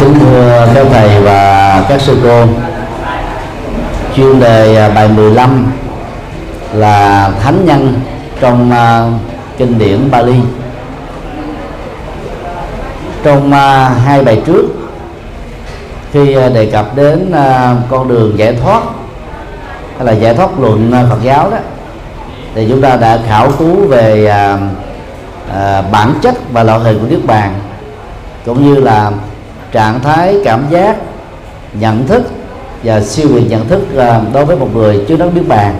Kính thưa các thầy và các sư cô chuyên đề à, bài 15 là thánh nhân trong uh, kinh điển Bali. Trong uh, hai bài trước khi uh, đề cập đến uh, con đường giải thoát hay là giải thoát luận uh, Phật giáo đó thì chúng ta đã khảo cứu về uh, uh, bản chất và loại hình của niết bàn cũng như là trạng thái cảm giác nhận thức và siêu quyền nhận thức à, đối với một người chưa đấng biết bàn.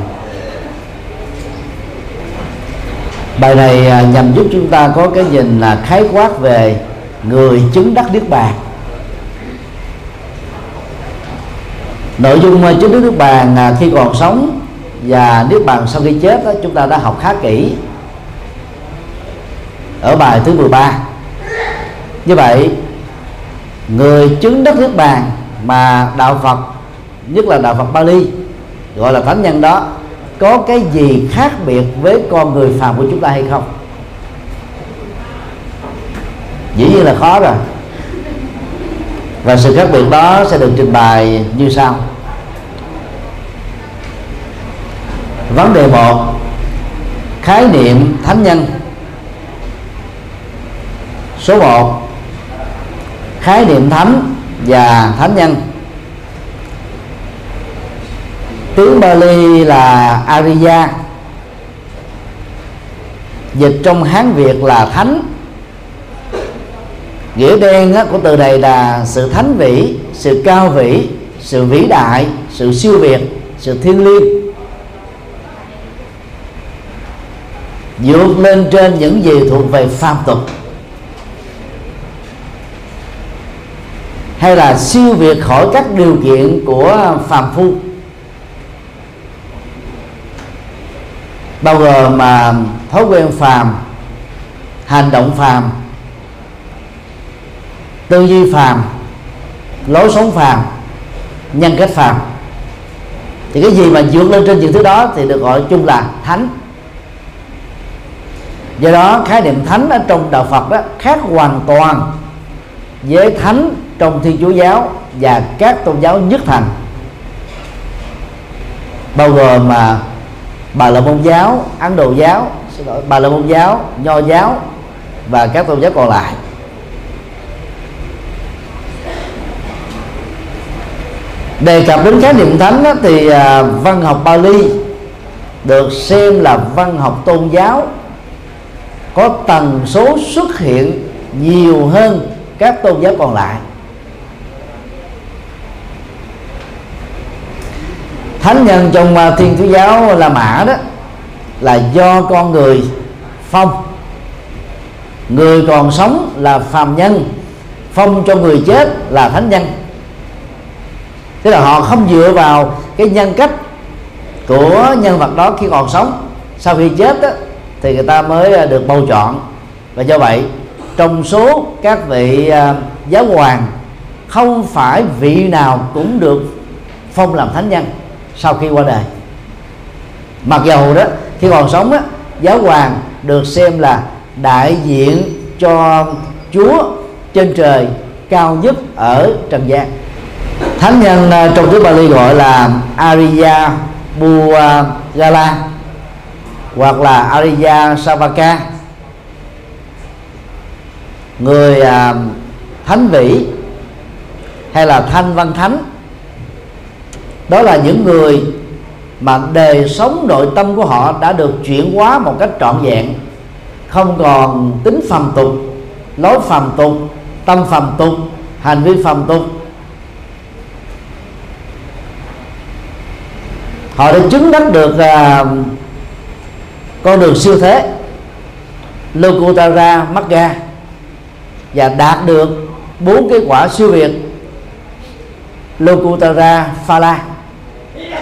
Bài này à, nhằm giúp chúng ta có cái nhìn là khái quát về người chứng đắc niết bàn. Nội dung à, chứng đắc niết bàn à, khi còn sống và niết bàn sau khi chết đó, chúng ta đã học khá kỹ ở bài thứ 13 như vậy người chứng đắc nước bàn mà đạo Phật, nhất là đạo Phật Bali, gọi là thánh nhân đó, có cái gì khác biệt với con người phàm của chúng ta hay không? Dĩ nhiên là khó rồi. Và sự khác biệt đó sẽ được trình bày như sau. Vấn đề một, khái niệm thánh nhân. Số 1 khái niệm thánh và thánh nhân. Tiếng Bali là Ariya dịch trong Hán Việt là thánh. Nghĩa đen của từ này là sự thánh vĩ, sự cao vĩ, sự vĩ đại, sự siêu việt, sự thiêng liêng. Vượt lên trên những gì thuộc về phàm tục. Hay là siêu việt khỏi các điều kiện của phàm phu? Bao gồm mà thói quen phàm, hành động phàm, tư duy phàm, lối sống phàm, nhân cách phàm. Thì cái gì mà vượt lên trên những thứ đó thì được gọi chung là thánh. Do đó, khái niệm thánh ở trong đạo Phật đó khác hoàn toàn với thánh trong thiên chúa giáo và các tôn giáo nhất thành. Bao gồm mà bà la môn giáo ấn độ giáo xin lỗi bà la môn giáo nho giáo và các tôn giáo còn lại. Đề cập đến khái niệm thánh đó, thì à, văn học Bali được xem là văn học tôn giáo có tần số xuất hiện nhiều hơn các tôn giáo còn lại. Thánh nhân trong à, thiên chúa giáo la mã đó là do con người phong. Người còn sống là phàm nhân phong cho người chết là thánh nhân. Tức là họ không dựa vào cái nhân cách của nhân vật đó khi còn sống. Sau khi chết đó, thì người ta mới à, được bầu chọn. Và do vậy trong số các vị à, giáo hoàng không phải vị nào cũng được phong làm thánh nhân sau khi qua đời. Mặc dầu đó, khi còn sống đó giáo hoàng được xem là đại diện cho chúa trên trời cao nhất ở trần gian. Thánh nhân à, trong tiếng Bali gọi là Arya Bugala hoặc là Arya Savaka. Người à, thánh vĩ hay là thanh văn thánh đó là những người mà đời sống nội tâm của họ đã được chuyển hóa một cách trọn vẹn. Không còn tính phàm tục lối phàm tục tâm phàm tục hành vi phàm tục. Họ đã chứng đắc được uh, con đường siêu thế Lokutara Magga và đạt được bốn cái quả siêu việt Lokutara Phala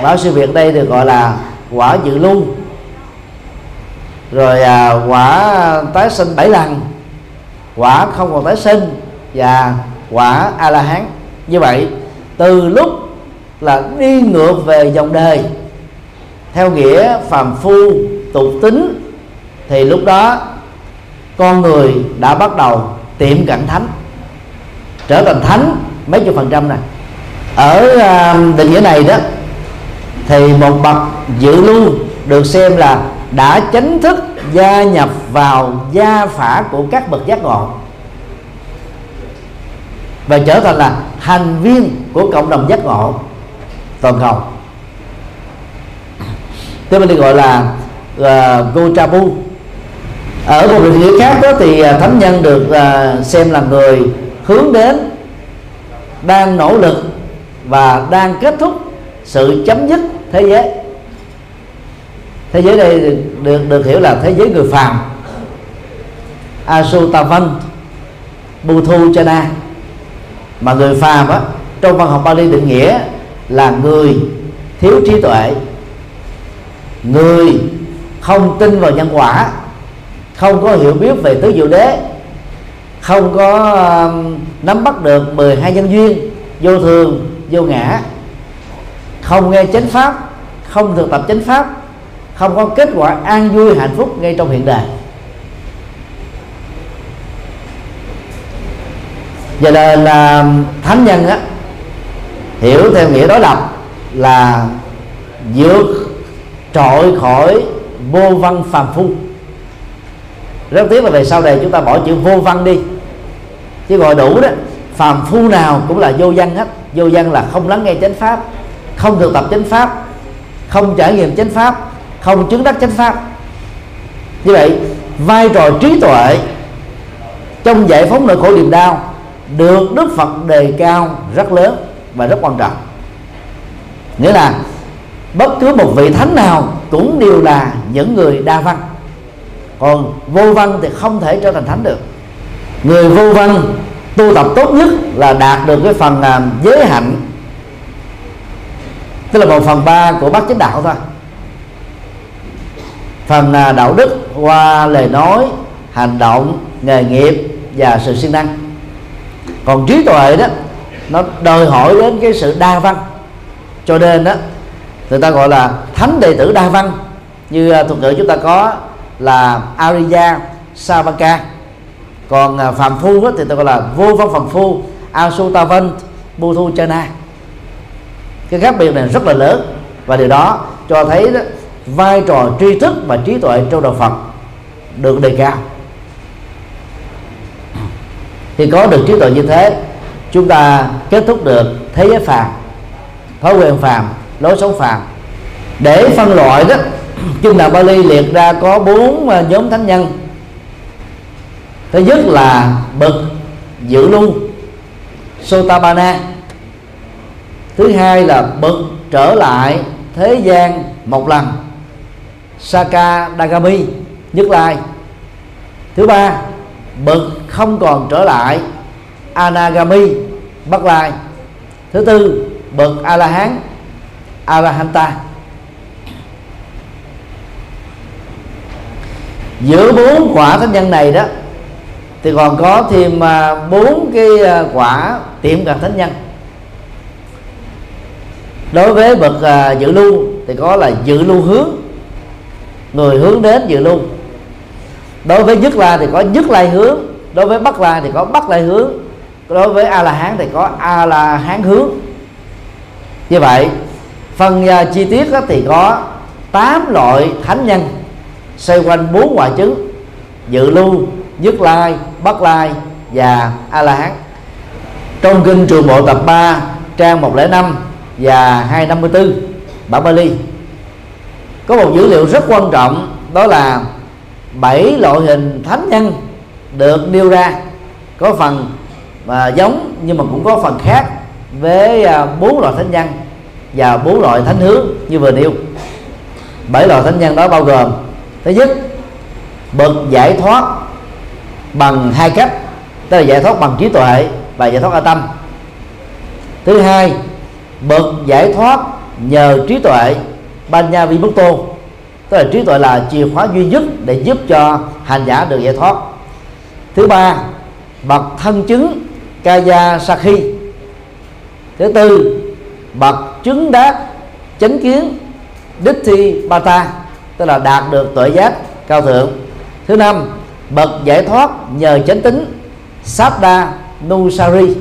báo siêu việt đây được gọi là quả dự lưu. Rồi à, quả tái sinh bảy lần. Quả không còn tái sinh và quả a la hán như vậy từ lúc là đi ngược về dòng đời theo nghĩa phàm phu tục tính thì lúc đó con người đã bắt đầu tiệm cận thánh trở thành thánh mấy chục phần trăm này ở uh, định nghĩa này đó thì một bậc dự lưu được xem là đã chính thức gia nhập vào gia phả của các bậc giác ngộ. Và trở thành là thành viên của cộng đồng giác ngộ toàn cầu. Thế mình được gọi là uh, Gotabu. Ở một định nghĩa khác đó thì uh, thánh nhân được uh, xem là người hướng đến đang nỗ lực và đang kết thúc sự chấm dứt thế giới. Thế giới đây được được, được hiểu là thế giới người phàm. Asutavan Buthu Chana mà người phàm á trong văn học Bali định nghĩa là người thiếu trí tuệ người không tin vào nhân quả không có hiểu biết về tứ diệu đế không có nắm bắt được 12 nhân duyên vô thường vô ngã không nghe chánh pháp, không thực tập chánh pháp, không có kết quả an vui hạnh phúc ngay trong hiện đời cho nên là thánh nhân á, hiểu theo nghĩa đối lập là vượt trội khỏi vô văn phàm phu. Rất tiếc là về sau này chúng ta bỏ chữ vô văn đi. Chứ gọi đủ đó, phàm phu nào cũng là vô văn hết. Vô văn là không lắng nghe chánh pháp không thực tập chánh pháp, không trải nghiệm chánh pháp, không chứng đắc chánh pháp. Như vậy, vai trò trí tuệ trong giải phóng nỗi khổ niềm đau được đức phật đề cao rất lớn và rất quan trọng. Nghĩa là bất cứ một vị thánh nào cũng đều là những người đa văn. Còn vô văn thì không thể trở thành thánh được. Người vô văn tu tập tốt nhất là đạt được cái phần à, giới hạnh tức là một phần ba của bát chánh đạo thôi. Phần à, đạo đức qua lời nói hành động nghề nghiệp và sự siêng năng. Còn trí tuệ đó nó đòi hỏi đến cái sự đa văn. Cho nên đó người ta gọi là thánh đệ tử đa văn. Như à, thuật ngữ chúng ta có là Ariya Savaka còn à, phàm phu đó, thì ta gọi là vô văn phàm phu Asutavan Buthu Chana cái khác biệt này rất là lớn. Và điều đó cho thấy đó, vai trò tri thức và trí tuệ trong đạo Phật được đề cao. Thì có được trí tuệ như thế chúng ta kết thúc được thế giới phàm thói quen phàm lối sống phàm. Để phân loại đó chúng đạo Bali liệt ra có bốn à, nhóm thánh nhân. Thứ nhất là bậc dự lưu Sotabana thứ hai là bực trở lại thế gian một lần. Saka Dagami nhất lai. Thứ ba bực không còn trở lại Anagami Bắc Lai. Thứ tư bậc A La Hán Arahanta giữa bốn quả thánh nhân này đó, thì còn có thêm à, bốn cái à, quả tiệm cận thánh nhân đối với bậc à, dự lưu thì có là dự lưu hướng. Người hướng đến dự lưu. Đối với nhất la thì có nhất lai hướng đối với bắc la thì có bắc lai hướng đối với a la hán thì có a la hán hướng. Như vậy phần à, chi tiết đó thì có 8 loại thánh nhân xoay quanh bốn quả chứng dự lưu nhất lai bắc lai và a la hán. Trong kinh trường bộ tập 3 trang 105 và 254 bản Bali. Có một dữ liệu rất quan trọng, đó là bảy loại hình thánh nhân được nêu ra. Có phần và giống nhưng mà cũng có phần khác với à, bốn loại thánh nhân và bốn loại thánh hướng như vừa nêu. Bảy loại thánh nhân đó bao gồm, thứ nhất, bậc giải thoát bằng hai cách, tức là giải thoát bằng trí tuệ và giải thoát ở tâm. Thứ hai bậc giải thoát nhờ trí tuệ. Ban Nha Vi Bất Vimukto tức là trí tuệ là chìa khóa duy nhất để giúp cho hành giả được giải thoát. Thứ ba, bậc thân chứng Kaya Sakhi thứ tư, bậc chứng đắc chánh kiến Ditti Bata tức là đạt được tuệ giác cao thượng. Thứ năm, bậc giải thoát nhờ chánh tính Sabda Nusari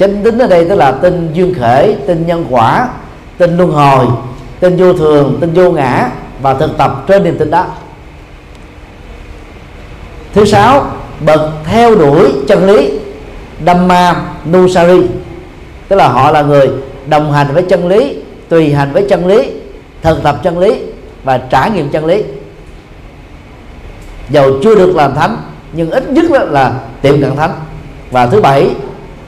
chánh tính ở đây tức là tin duyên khởi tin nhân quả tin luân hồi tin vô thường tin vô ngã và thực tập trên niềm tin đó. Thứ sáu bậc theo đuổi chân lý Dhamma Nusari. Tức là họ là người đồng hành với chân lý tùy hành với chân lý thực tập chân lý và trải nghiệm chân lý. Dầu chưa được làm thánh nhưng ít nhất là, là tiệm cận thánh. Và thứ bảy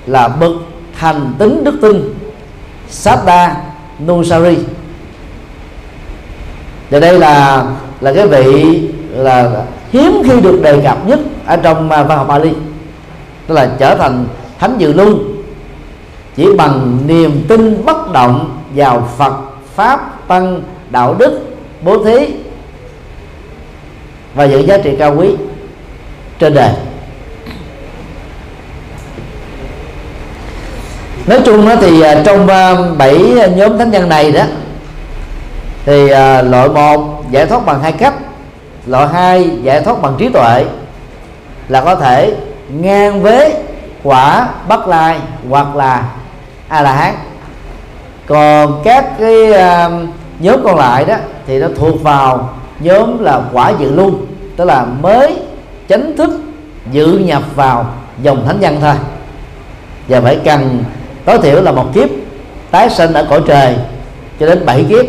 là bậc thành tính đức tin. Sada Nusari. Và đây là là cái vị là hiếm khi được đề cập nhất ở trong à, văn học Bali. Tức là trở thành thánh dự luôn chỉ bằng niềm tin bất động vào Phật, pháp, tăng, đạo đức, bố thí và những giá trị cao quý trên đời. Nói chung đó thì à, trong à, bảy nhóm thánh nhân này đó, thì à, loại một giải thoát bằng hai cách loại hai giải thoát bằng trí tuệ, là có thể ngang với quả bất lai hoặc là a la hán còn các cái nhóm còn lại đó thì nó thuộc vào nhóm là quả dự luôn tức là mới chính thức dự nhập vào dòng thánh nhân thôi. Và phải cần tối thiểu là một kiếp tái sinh ở cõi trời cho đến bảy kiếp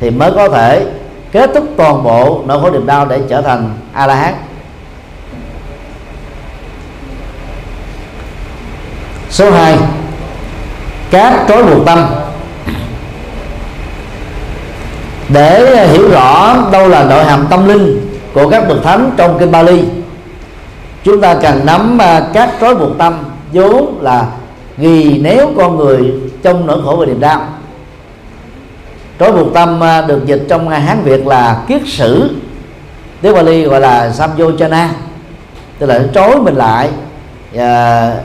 thì mới có thể kết thúc toàn bộ nỗi khổ niềm đau để trở thành a la hán số 2 các trói buộc tâm. Để hiểu rõ đâu là nội hàm tâm linh của các bậc thánh trong kinh Bali, chúng ta cần nắm à, các trói buộc tâm, vốn là ghi nếu con người trong nỗi khổ và niềm đau, trói buộc tâm à, được dịch trong hán việt là kiết sử, tiếng Bali gọi là samyojana, tức là trói mình lại và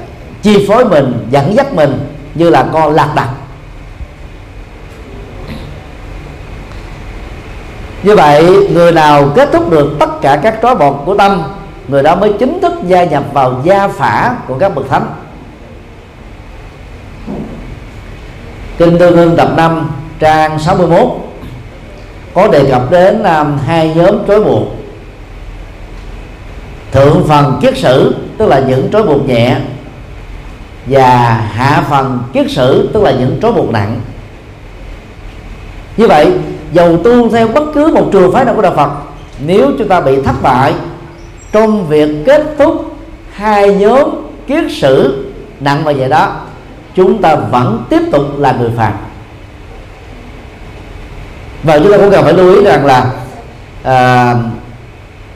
chi phối mình, dẫn dắt mình như là con lạc đặt như vậy, người nào kết thúc được tất cả các trói buộc của tâm, người đó mới chính thức gia nhập vào gia phả của các bậc thánh. Kinh tương hương tập 5 trang 61 có đề cập đến um, hai nhóm trói buộc. Thượng phần kiết sử tức là những trói buộc nhẹ và hạ phần kiết sử tức là những trói buộc nặng. Như vậy dầu tu theo bất cứ một trường phái nào của đạo Phật nếu chúng ta bị thất bại trong việc kết thúc hai nhóm kiết sử nặng và vậy đó chúng ta vẫn tiếp tục là người phàm. Và chúng ta cũng cần phải lưu ý rằng là à,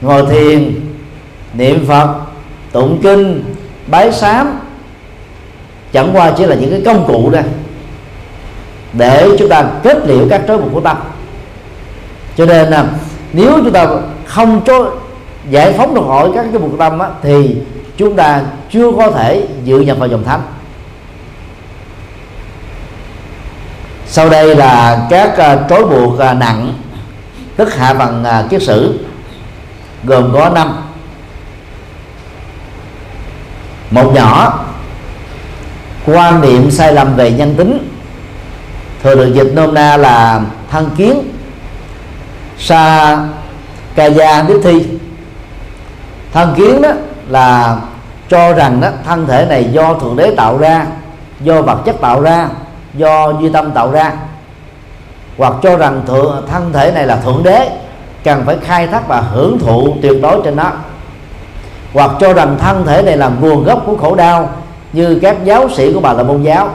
ngồi thiền niệm phật tụng kinh bái sám chẳng qua chỉ là những cái công cụ đây để chúng ta kết liễu các trói buộc của tâm. Cho nên là nếu chúng ta không cho giải phóng được khỏi các cái buộc tâm á, thì chúng ta chưa có thể dự nhập vào dòng thánh. Sau đây là các uh, trói buộc uh, nặng tức hạ bằng uh, kiết sử gồm có năm. Một nhỏ quan niệm sai lầm về nhân tính. Thường được dịch nôm na là thân kiến sa ca gia đức thi. Thân kiến đó là cho rằng đó thân thể này do thượng đế tạo ra do vật chất tạo ra do duy tâm tạo ra. Hoặc cho rằng thượng, thân thể này là thượng đế, cần phải khai thác và hưởng thụ tuyệt đối trên nó. Hoặc cho rằng thân thể này là nguồn gốc của khổ đau, như các giáo sĩ của bà là môn giáo.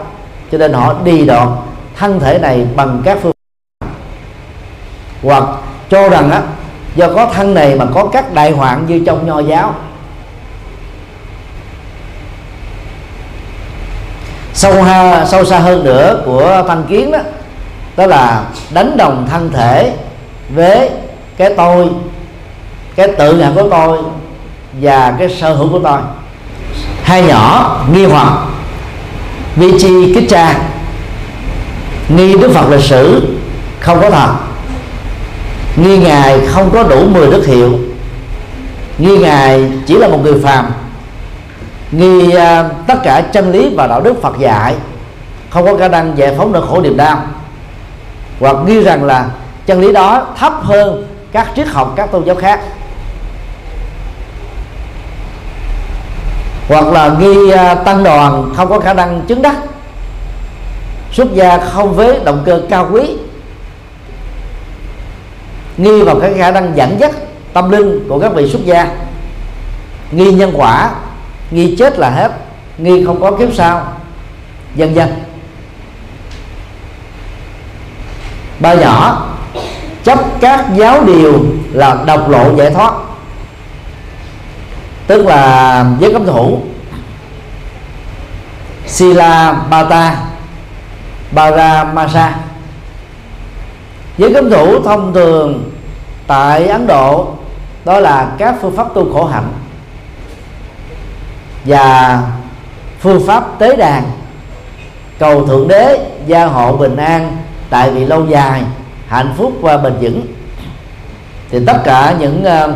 Cho nên họ đi đọt thân thể này bằng các phương hoặc cho rằng á, do có thân này mà có các đại hoạn như trong nho giáo sâu ha, sâu xa hơn nữa của thanh kiến đó đó là đánh đồng thân thể với cái tôi, cái tự ngã của tôi và cái sở hữu của tôi. Hai nhỏ nghi hoặc vi chi kích cha, nghi Đức Phật lịch sử không có thật, nghi ngài không có đủ 10 đức hiệu, nghi ngài chỉ là một người phàm nghi à, tất cả chân lý và đạo đức Phật dạy không có khả năng giải phóng nỗi khổ niềm đau. Hoặc nghi rằng là chân lý đó thấp hơn các triết học, các tôn giáo khác. Hoặc là nghi à, tăng đoàn không có khả năng chứng đắc. Xuất gia không với động cơ cao quý. Nghi vào cái khả năng dẫn dắt tâm linh của các vị xuất gia. Nghi nhân quả nghi chết là hết, nghi không có kiếp sau. Dần dần ba nhỏ, chấp các giáo điều là độc lộ giải thoát. Tức là giới cấm thủ. Sila Bata Paramasa giới cấm thủ thông thường tại Ấn Độ, đó là các phương pháp tu khổ hạnh và phương pháp tế đàn cầu thượng đế gia hộ bình an tại vì lâu dài hạnh phúc và bền vững. Thì tất cả những uh,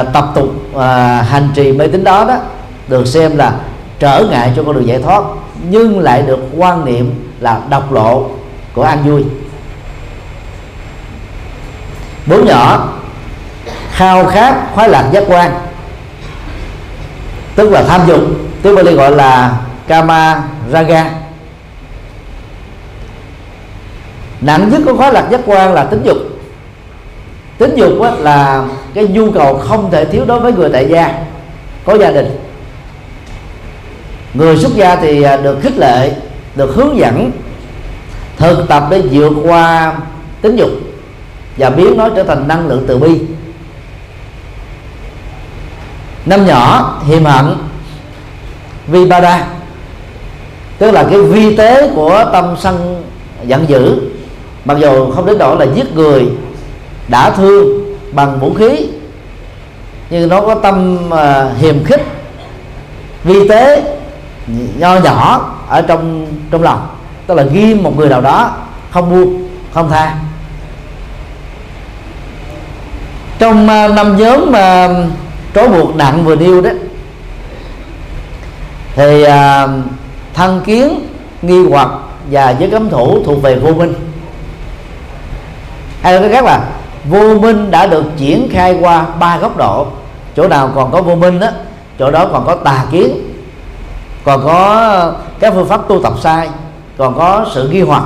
uh, tập tục uh, hành trì mê tín đó đó được xem là trở ngại cho con đường giải thoát nhưng lại được quan niệm là độc lộ của an vui. Bốn nhỏ khao khát khoái lạc giác quan tức là tham dục tiếng Bali gọi là kama raga. Nặng nhất của khoái lạc giác quan là tính dục. Tính dục là cái nhu cầu không thể thiếu đối với người tại gia, có gia đình. Người xuất gia thì à, được khích lệ, được hướng dẫn, thực tập để vượt qua tính dục và biến nó trở thành năng lượng từ bi năm nhỏ hiềm hận. Vibada tức là cái vi tế của tâm sân giận dữ. Mặc dù không đến độ là giết người đã thương bằng vũ khí nhưng nó có tâm uh, hiềm khích. Vi tế nho nhỏ ở trong trong lòng. Tức là ghim một người nào đó không buông không tha. Trong uh, năm nhóm mà uh, trói buộc nặng vừa nêu đó. Thì à, thân kiến nghi hoặc và giới cấm thủ thuộc về vô minh. Hay nói cách khác là vô minh đã được triển khai qua ba góc độ. Chỗ nào còn có vô minh đó chỗ đó còn có tà kiến còn có các phương pháp tu tập sai còn có sự nghi hoặc.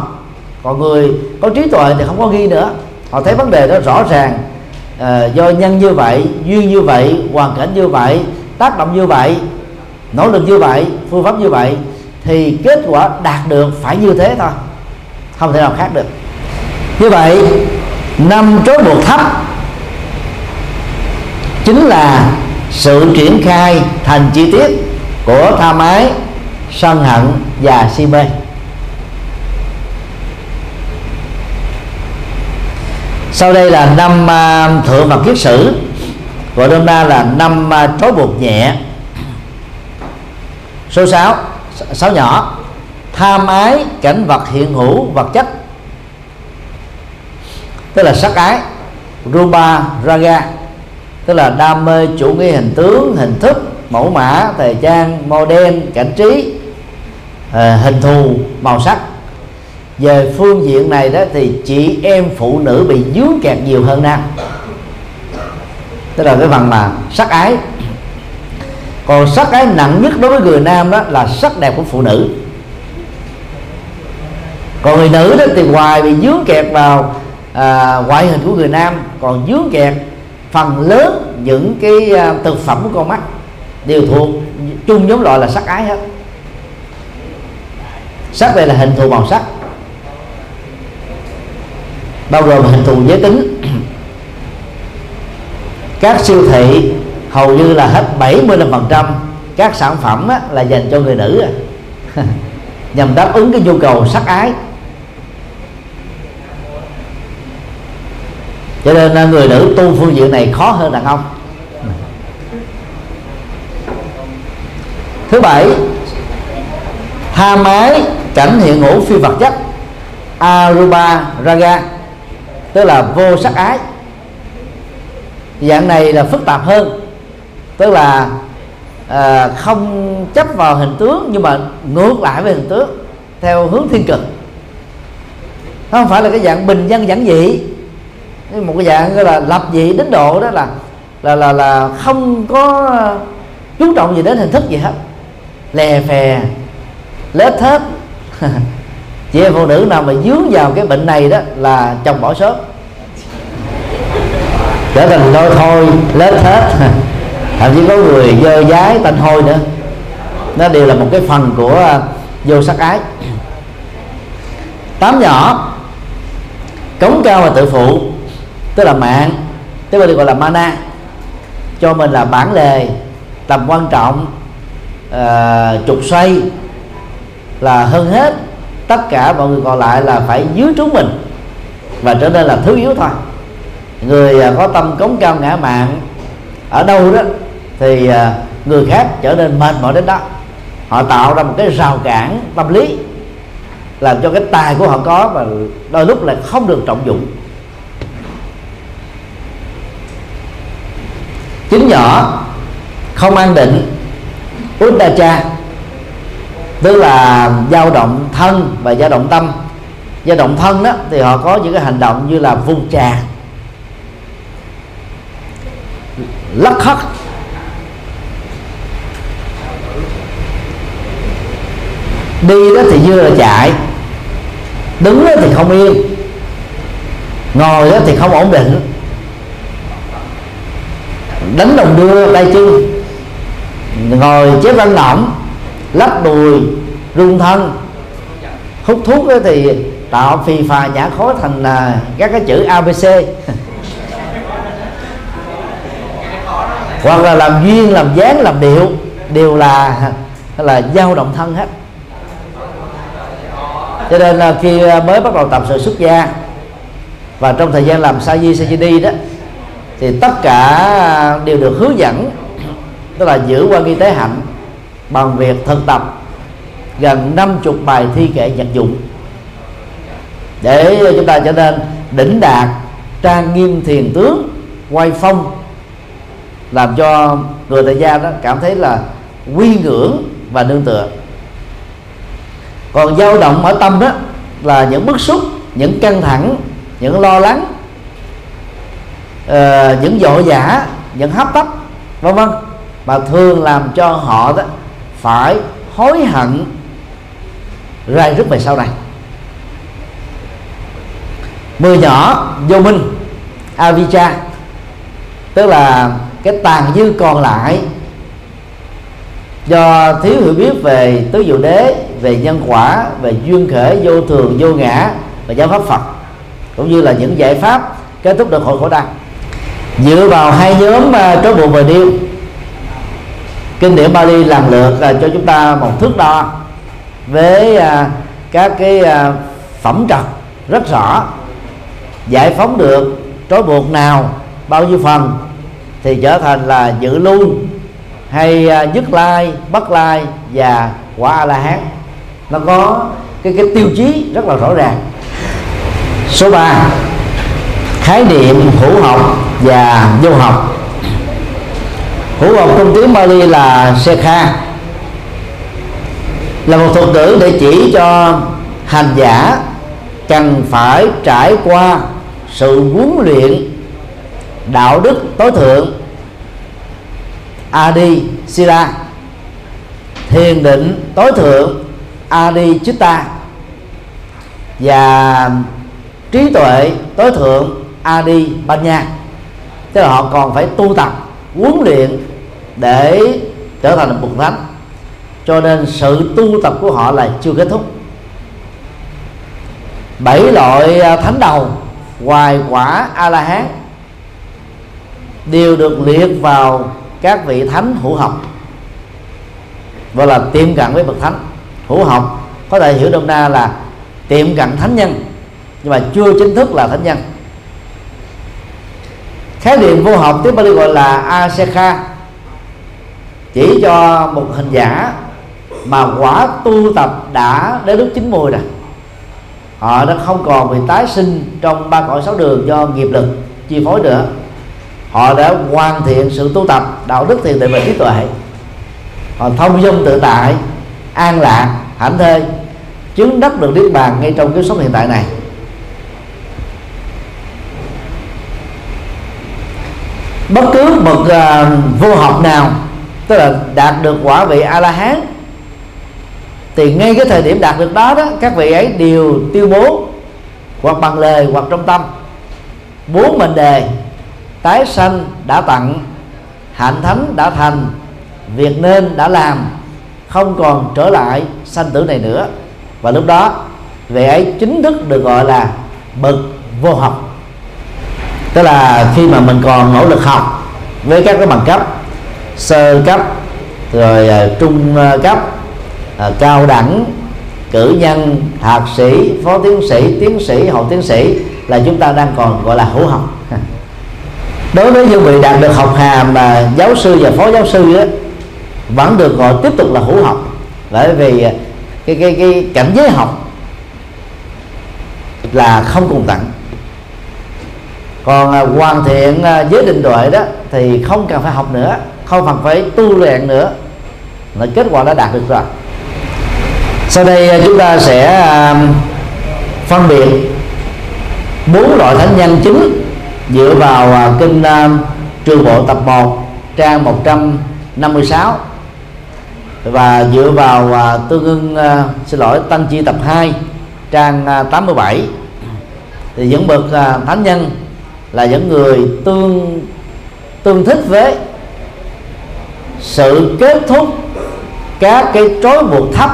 Còn người có trí tuệ thì không có nghi nữa. Họ thấy vấn đề đó rõ ràng à, do nhân như vậy duyên như vậy hoàn cảnh như vậy tác động như vậy nỗ lực như vậy phương pháp như vậy thì kết quả đạt được phải như thế thôi. Không thể nào khác được. Như vậy năm trói buộc thấp chính là sự triển khai thành chi tiết của tha mái sân hận và si mê. Sau đây là năm uh, thượng mặt kiết sử. Gọi đơn na là năm uh, trói buộc nhẹ. Số 6 sáu nhỏ. Tham ái cảnh vật hiện hữu vật chất. Tức là sắc ái. Rupa raga. Tức là đam mê chủ nghĩa hình tướng hình thức mẫu mã thời trang model cảnh trí à, hình thù màu sắc về phương diện này đó thì chị em phụ nữ bị dướng kẹt nhiều hơn nam. Tức là cái phần mà sắc ái. Còn sắc ái nặng nhất đối với người nam đó là sắc đẹp của phụ nữ. Còn người nữ đó thì hoài bị dướng kẹt vào à, ngoại hình của người nam còn dướng kẹt phần lớn những cái à, thực phẩm của con mắt đều thuộc chung giống loại là sắc ái hết. Sắc đây là hình thù màu sắc bao gồm hình thù giới tính. Các siêu thị hầu như là hết 75% các sản phẩm á, là dành cho người nữ. Nhằm đáp ứng cái nhu cầu sắc ái. Cho nên à, người nữ tu phương diện này khó hơn đàn ông. Thứ bảy tham mái cảnh hiện hữu phi vật chất. Aruba raga tức là vô sắc ái. Dạng này là phức tạp hơn. Tức là à, không chấp vào hình tướng nhưng mà ngược lại với hình tướng theo hướng thiên cực. Nó không phải là cái dạng bình dân giản dị. Một cái dạng gọi là lập dị đến độ đó là là là là không có chú trọng gì đến hình thức gì hết. Lè phè lết hết chị em phụ nữ nào mà dướng vào cái bệnh này đó là chồng bỏ sớm. Trở thành lôi thôi lết hết. Thậm chí có người dơ dái tanh hôi nữa. Nó đều là một cái phần của à, vô sắc ái. Tám nhỏ cống cao và tự phụ tức là mạng tức là được gọi là mana cho mình là bản lề tầm quan trọng uh, trục xoay là hơn hết tất cả mọi người còn lại là phải dưới trúng mình và trở nên là thứ yếu thôi. Người à, có tâm cống cao ngã mạng ở đâu đó, thì à, người khác trở nên mệt mỏi đến đó. Họ tạo ra một cái rào cản tâm lý, làm cho cái tài của họ có và đôi lúc là không được trọng dụng. Chính nhỏ không an định udacha tức là dao động thân và dao động tâm. Dao động thân đó, thì họ có những cái hành động như là vung trà. Lắc hất đi đó thì như là chạy. Đứng đó thì không yên. Ngồi đó thì không ổn định. Đánh đồng đưa tay chân. Ngồi chép văn lỏng lách đùi, rung thân. Hút thuốc thì tạo phì phà nhả khói thành là các cái chữ abc hoặc là làm duyên, làm dáng, làm điệu, đều là là dao động thân hết. Cho nên là khi mới bắt đầu tập sự xuất gia, và trong thời gian làm sa di sa di đi đó, thì tất cả đều được hướng dẫn, tức là giữ quan nghi tế hạnh bằng việc thực tập gần 50 bài thi kệ nhật dụng. Để chúng ta trở nên đỉnh đạt trang nghiêm thiền tướng quay phong làm cho người tại gia đó cảm thấy là quy ngưỡng và nương tựa. Còn dao động ở tâm đó là những bức xúc những căng thẳng những lo lắng uh, những dội giả những hấp tấp vân vân. Mà thường làm cho họ đó phải hối hận rai rứt về sau này. Mưa nhỏ vô minh avija tức là cái tàn dư còn lại do thiếu hiểu biết về tứ diệu đế, về nhân quả, về duyên khởi vô thường, vô ngã và giáo pháp phật, cũng như là những giải pháp kết thúc được hội khổ đau dựa vào hai nhóm à, trói buộc và điêu kinh điển Bali làm lượt là cho chúng ta một thước đo với à, các cái à, phẩm trật rất rõ. Giải phóng được trói buộc nào bao nhiêu phần thì trở thành là dự lưu hay à, dứt lai bất lai và quả a la hán nó có cái cái tiêu chí rất là rõ ràng. Số 3 khái niệm hữu học và vô học hữu học trung tiếng Bali là Sekha là một thuật ngữ để chỉ cho hành giả cần phải trải qua sự huấn luyện đạo đức tối thượng. Adi Sila, thiền định tối thượng Adi Chitta và trí tuệ tối thượng adi banya. Tức là họ còn phải tu tập, huấn luyện để trở thành một bậc thánh. Cho nên sự tu tập của họ là chưa kết thúc. Bảy loại à, thánh đầu, hoài quả a la hán đều được liệt vào các vị thánh hữu học. Và là tiệm cận với bậc thánh hữu học. Có thể hiểu đông na là tiệm cận thánh nhân, nhưng mà chưa chính thức là thánh nhân. Khái niệm vô học, tiếng Bali gọi là asekha chỉ cho một hình giả mà quả tu tập đã đến lúc chín mùi rồi. Họ đã không còn bị tái sinh trong ba cõi sáu đường do nghiệp lực chi phối nữa. Họ đã hoàn thiện sự tu tập đạo đức thiền định và trí tuệ. Họ thông dung tự tại an lạc hạnh thê chứng đắc được niết bàn ngay trong cái sống hiện tại này. Bất cứ một uh, à, vô học nào tức là đạt được quả vị a la hán thì ngay cái thời điểm đạt được đó đó, các vị ấy đều tiêu bố hoặc bằng lời hoặc trong tâm, bốn mệnh đề, tái sanh đã tặng, hạnh thánh đã thành, việc nên đã làm, không còn trở lại sanh tử này nữa. Và lúc đó, vị ấy chính thức được gọi là bậc vô học. Tức là khi mà mình còn nỗ lực học với các cái bằng cấp sơ cấp rồi uh, trung uh, cấp uh, cao đẳng cử nhân thạc sĩ phó tiến sĩ tiến sĩ hậu tiến sĩ là chúng ta đang còn gọi là hữu học. Đối với những vị đạt được học hàm mà giáo sư và phó giáo sư đó, vẫn được gọi tiếp tục là hữu học. Bởi vì cái cái cái cảnh giới học là không cùng tặng còn hoàn thiện giới định tuệ đó thì không cần phải học nữa không cần phải tu luyện nữa. Là kết quả đã đạt được rồi. Sau đây à, chúng ta sẽ à, phân biệt bốn loại thánh nhân chính dựa vào à, kinh trường bộ tập 1 trang 156 và dựa vào tương ưng xin lỗi, tăng chi tập 2 trang 87 thì những bậc thánh nhân là những người tương tương thích với sự kết thúc các cái trói buộc thấp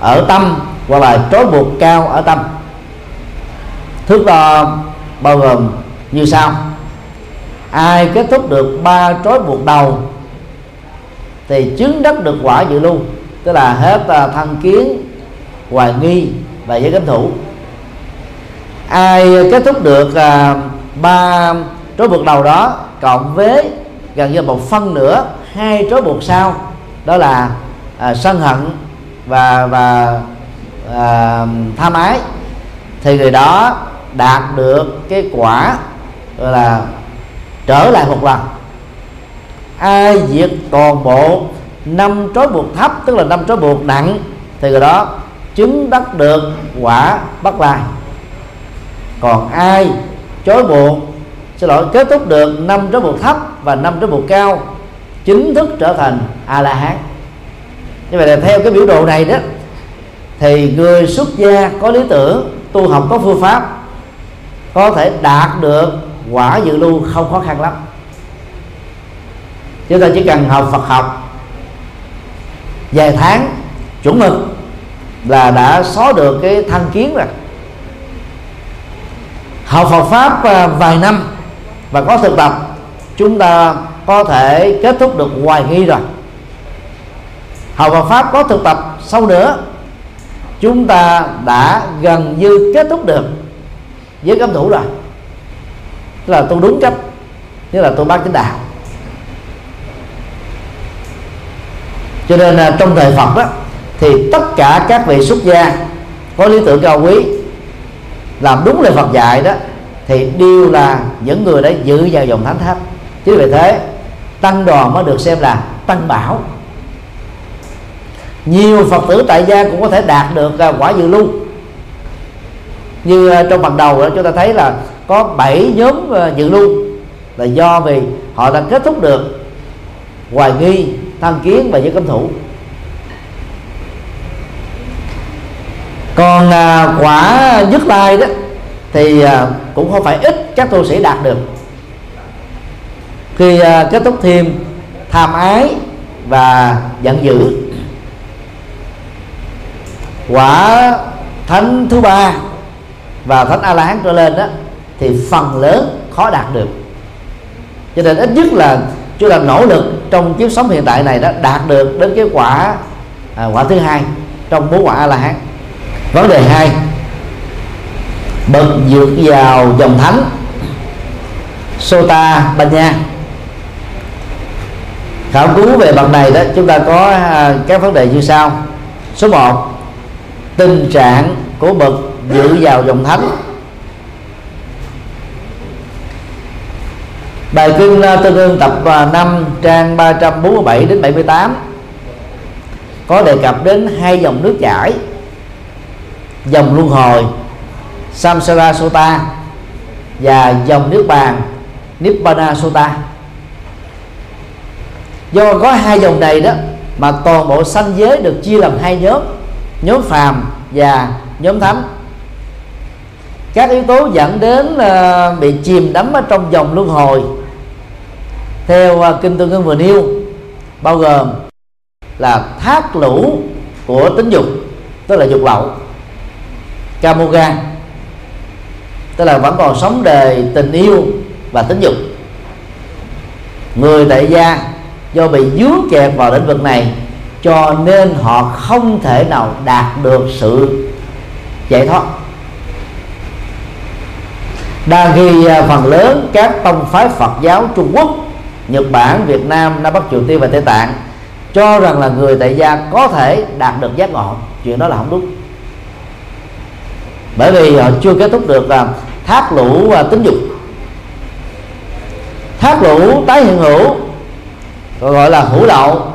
ở tâm hoặc là trói buộc cao ở tâm. Thước đo bao gồm như sau. Ai kết thúc được ba trói buộc đầu thì chứng đắc được quả dự lưu, tức là hết à, thân kiến, hoài nghi và giới cánh thủ. Ai kết thúc được à, ba trói buộc đầu đó cộng với gần như một phân nữa hai trói buộc sau. Đó là à, sân hận và và à, tham ái. Thì người đó đạt được cái quả gọi là trở lại một lần. Ai diệt toàn bộ năm trói buộc thấp tức là năm trói buộc nặng thì người đó chứng đắc được quả bất lai. Còn ai trói buộc xin lỗi kết thúc được năm trói buộc thấp và năm trói buộc cao chính thức trở thành a la hán như vậy là theo cái biểu đồ này đó, thì người xuất gia có lý tưởng, tu học có phương pháp, có thể đạt được quả dự lưu không khó khăn lắm. Chúng ta chỉ cần học Phật học, vài tháng, chuẩn mực là đã xóa được cái thanh kiến rồi. Học Phật pháp à, vài năm và có thực tập, chúng ta có thể kết thúc được hoài nghi rồi. Học và pháp có thực tập sau nữa. Chúng ta đã gần như kết thúc được với cấm thủ rồi. Tức là tôi đúng cách như là tôi bác chính đạo. Cho nên là trong thời Phật đó thì tất cả các vị xuất gia có lý tưởng cao quý, làm đúng lời Phật dạy đó, thì đều là những người đã giữ vào dòng thánh tháp chính vì thế, tăng đoàn mới được xem là tăng bảo. Nhiều phật tử tại gia cũng có thể đạt được à, quả dự lưu. Như à, trong phần đầu đó, chúng ta thấy là có 7 nhóm à, dự lưu là do vì họ đã kết thúc được hoài nghi, tham kiến và giới cấm thủ. Còn quả nhất lai đó, thì cũng không phải ít các tu sĩ đạt được khi à, kết thúc thêm tham ái và giận dữ. Quả thánh thứ ba và thánh a la hán trở lên đó thì phần lớn khó đạt được. Cho nên ít nhất là chúng ta nỗ lực trong kiếp sống hiện tại này đó đạt được đến cái quả à, quả thứ hai trong bốn quả a la hán vấn đề hai bậc dược vào dòng thánh Sota Banya khảo cứu về mặt này đó, chúng ta có à, các vấn đề như sau. Số 1 tình trạng của bậc dự vào dòng thánh. Bài kinh à, tương ương tập à, 5 trang 347 đến 78 có đề cập đến hai dòng nước chảy, dòng luân hồi, samsara sota và dòng nước bàn nibbana sota do có hai dòng này đó mà toàn bộ sanh giới được chia làm hai nhóm nhóm phàm và nhóm thánh. Các yếu tố dẫn đến uh, bị chìm đắm ở trong dòng luân hồi theo uh, kinh tương ưng vừa nêu bao gồm là thác lũ của tính dục tức là dục lậu kamoga tức là vẫn còn sống đời tình yêu và tính dục. Người tại gia do bị dướng kẹt vào lĩnh vực này, cho nên họ không thể nào đạt được sự giải thoát. Đa ghi à, phần lớn các tông phái Phật giáo Trung Quốc, Nhật Bản, Việt Nam Nam Bắc Triều Tiên và Tây Tạng cho rằng là người tại gia có thể đạt được giác ngộ. Chuyện đó là không đúng. Bởi vì họ chưa kết thúc được là thác lũ và tính dục. Thác lũ tái hiện hữu gọi là hữu lậu,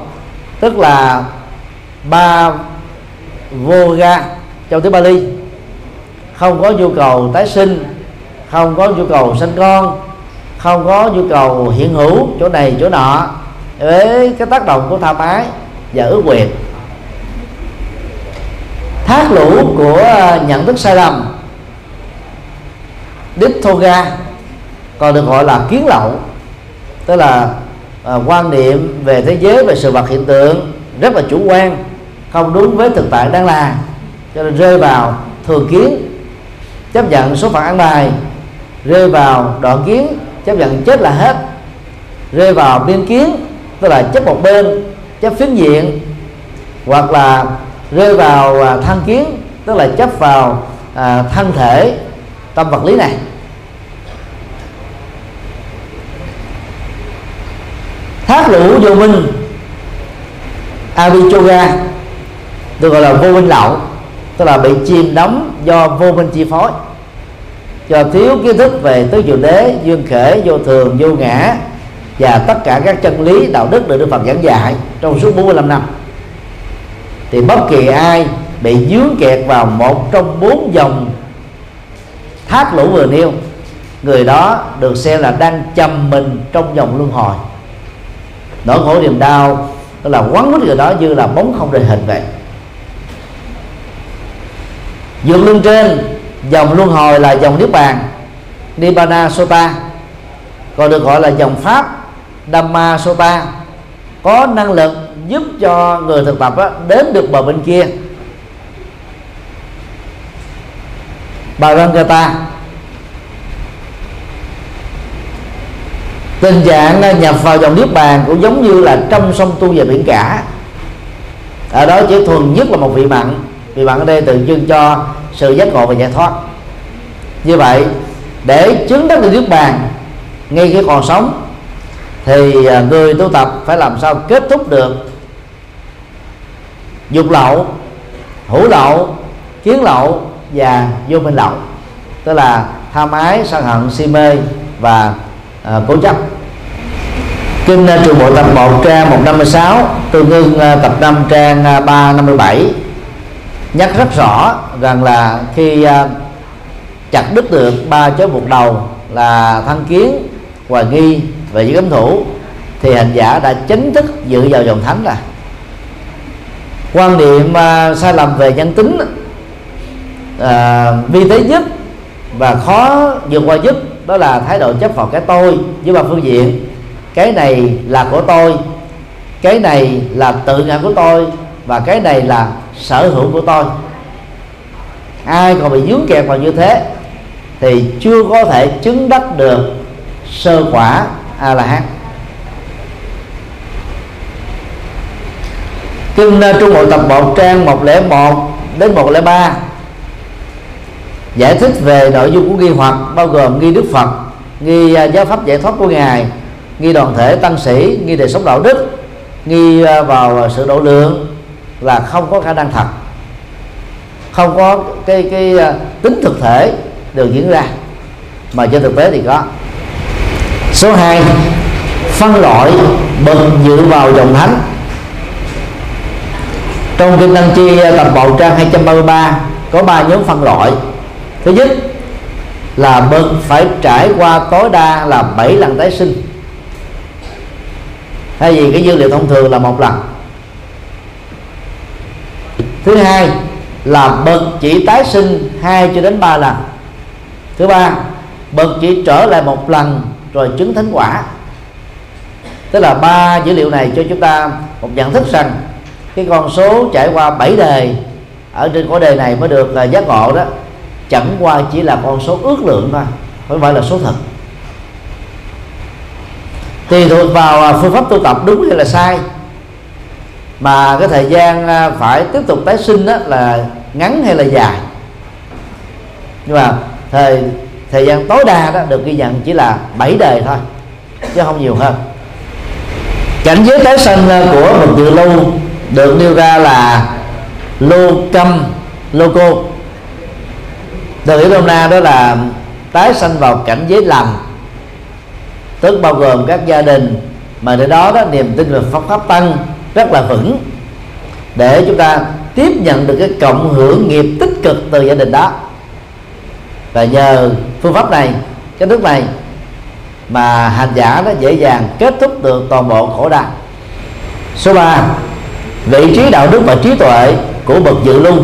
tức là ba vô ga trong tiếng Bali. Không có nhu cầu tái sinh, không có nhu cầu sinh con, không có nhu cầu hiện hữu chỗ này, chỗ nọ. Với cái tác động của tham ái và ước quyền thác lũ của à, nhận thức sai lầm Dittoga còn được gọi là kiến lậu, tức là à, quan niệm về thế giới về sự vật hiện tượng rất là chủ quan không đúng với thực tại đang là cho nên rơi vào thường kiến chấp nhận số phận ăn bài rơi vào đoạn kiến chấp nhận chết là hết rơi vào biên kiến tức là chấp một bên chấp phiến diện hoặc là rơi vào à, thân kiến tức là chấp vào à, thân thể tâm vật lý này. Thác lũ vô minh. Avichoga được gọi là vô minh lậu tức là bị chìm đắm do vô minh chi phối. Do thiếu kiến thức về tứ diệu đế, duyên khể, vô thường, vô ngã, và tất cả các chân lý, đạo đức được Đức Phật giảng dạy trong suốt 45 năm. Thì bất kỳ ai bị dướng kẹt vào một trong bốn dòng thác lũ vừa nêu, người đó được xem là đang chầm mình trong dòng luân hồi nỗi khổ niềm đau tức là quấn quýt người đó như là bóng không rời hình vậy. Vượt lưng trên dòng luân hồi là dòng niết bàn nibbana sota còn được gọi là dòng pháp dhamma sota có năng lực giúp cho người thực tập đó, đến được bờ bên kia. Bà Rangata tình trạng à, nhập vào dòng niết bàn cũng giống như là trong sông tu về biển cả. Ở đó chỉ thuần nhất là một vị mặn. Vị mặn ở đây tượng trưng cho sự giác ngộ và giải thoát. Như vậy, để chứng đắc được niết bàn, ngay khi còn sống, thì à, người tu tập phải làm sao kết thúc được dục lậu, hữu lậu, kiến lậu và vô minh lậu. Tức là tham ái sân hận, si mê và à, cố chấp. Kinh uh, trường bộ tập 1 trang 156 tương ưng uh, à, tập 5 trang uh, 357 nhắc rất rõ rằng là khi uh, chặt đứt được ba chớ buộc đầu là thăng kiến hoài nghi và những cấm thủ thì hành giả đã chính thức dự vào dòng thánh rồi. Quan niệm uh, sai lầm về nhân tính uh, vi tế nhất và khó vượt qua nhất đó là thái độ chấp vào cái tôi với ba phương diện. Cái này là của tôi, cái này là tự ngã của tôi, và cái này là sở hữu của tôi. Ai còn bị dướng kẹt vào như thế thì chưa có thể chứng đắc được sơ quả a la hán kinh trung bộ tập 1 trang 101 đến 103 giải thích về nội dung của nghi hoặc bao gồm nghi đức phật, nghi à, giáo pháp giải thoát của ngài, nghi đoàn thể tăng sĩ, nghi đời sống đạo đức, nghi à, vào à, sự độ lượng là không có khả năng thật. Không có cái cái tính thực thể được diễn ra, mà trên thực tế thì có. Số 2 phân loại bậc dự vào dòng thánh. Trong kinh tăng chi tập bộ trang 233 có ba nhóm phân loại thứ nhất là mình phải trải qua tối đa là 7 lần tái sinh. Thay vì cái dữ liệu thông thường là một lần. Thứ hai là bậc chỉ tái sinh hai cho đến ba lần. Thứ ba, bậc chỉ trở lại một lần rồi chứng thánh quả. Tức là ba dữ liệu này cho chúng ta một nhận thức rằng cái con số trải qua bảy đề ở trên cõi đề này mới được là giác ngộ đó chẳng qua chỉ là con số ước lượng thôi, không phải là số thật. Tùy thuộc vào à, phương pháp tu tập đúng hay là sai. Mà cái thời gian à, phải tiếp tục tái sinh đó là ngắn hay là dài. Nhưng mà thời thời gian tối đa đó được ghi nhận chỉ là 7 đời thôi, chứ không nhiều hơn. Cảnh giới tái sinh à, của một từ lưu được nêu ra là lô câm lô cô từ ý nôm na đó là tái sanh vào cảnh giới lành tức bao gồm các gia đình, mà nơi đó đó niềm tin về pháp pháp tăng rất là vững. Để chúng ta tiếp nhận được cái cộng hưởng nghiệp tích cực từ gia đình đó. Và nhờ phương pháp này, cái thức này mà hành giả nó dễ dàng kết thúc được toàn bộ khổ đau. Số 3 vị trí đạo đức và trí tuệ của bậc dự lưu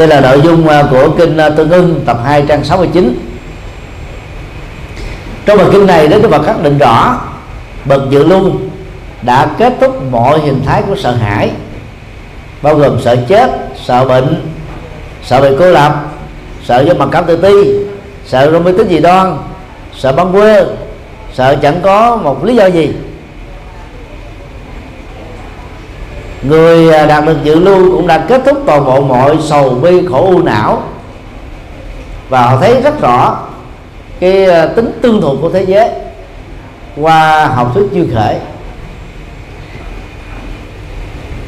đây là nội dung à, của kinh à, tương ưng, tập 2 trang 69 trong bài kinh này, Đức Phật khắc định rõ, bậc dự luân đã kết thúc mọi hình thái của sợ hãi, bao gồm sợ chết, sợ bệnh, sợ bị cô lập, sợ do mặc cảm tự ti, sợ không biết tính gì đoan, sợ băng quê, sợ chẳng có một lý do gì. Người à, đạt được dự lưu cũng đã kết thúc toàn bộ mọi sầu bi khổ u não. Và họ thấy rất rõ cái à, tính tương thuộc của thế giới qua học thuyết chưa khởi.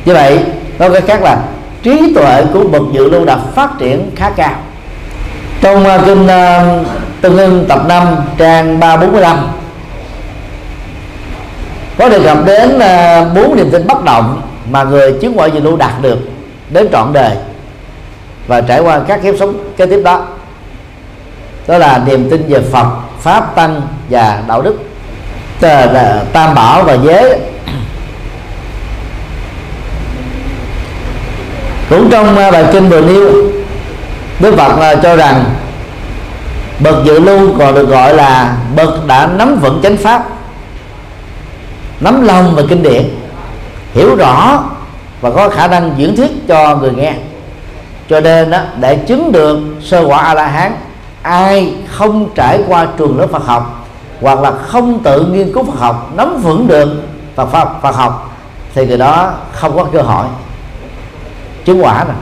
Như vậy nói cái khác là trí tuệ của bậc dự lưu đã phát triển khá cao. Trong uh, kinh uh, tương ưng tập 5 trang 345 có đề cập đến bốn uh, niềm tin bất động mà người chứng ngoại dự lưu đạt được đến trọn đời và trải qua các kiếp sống kế tiếp đó. Đó là niềm tin về Phật, pháp, tăng và đạo đức. Tam bảo và giới. Cũng trong à, bài kinh vừa nêu, Đức Phật à, cho rằng bậc dự lưu còn được gọi là bậc đã nắm vững chánh pháp, nắm lòng và kinh điển hiểu rõ và có khả năng diễn thuyết cho người nghe. Cho nên đó, để chứng được sơ quả a la hán ai không trải qua trường lớp Phật học hoặc là không tự nghiên cứu Phật học nắm vững được Phật pháp Phật học thì người đó không có cơ hội chứng quả rồi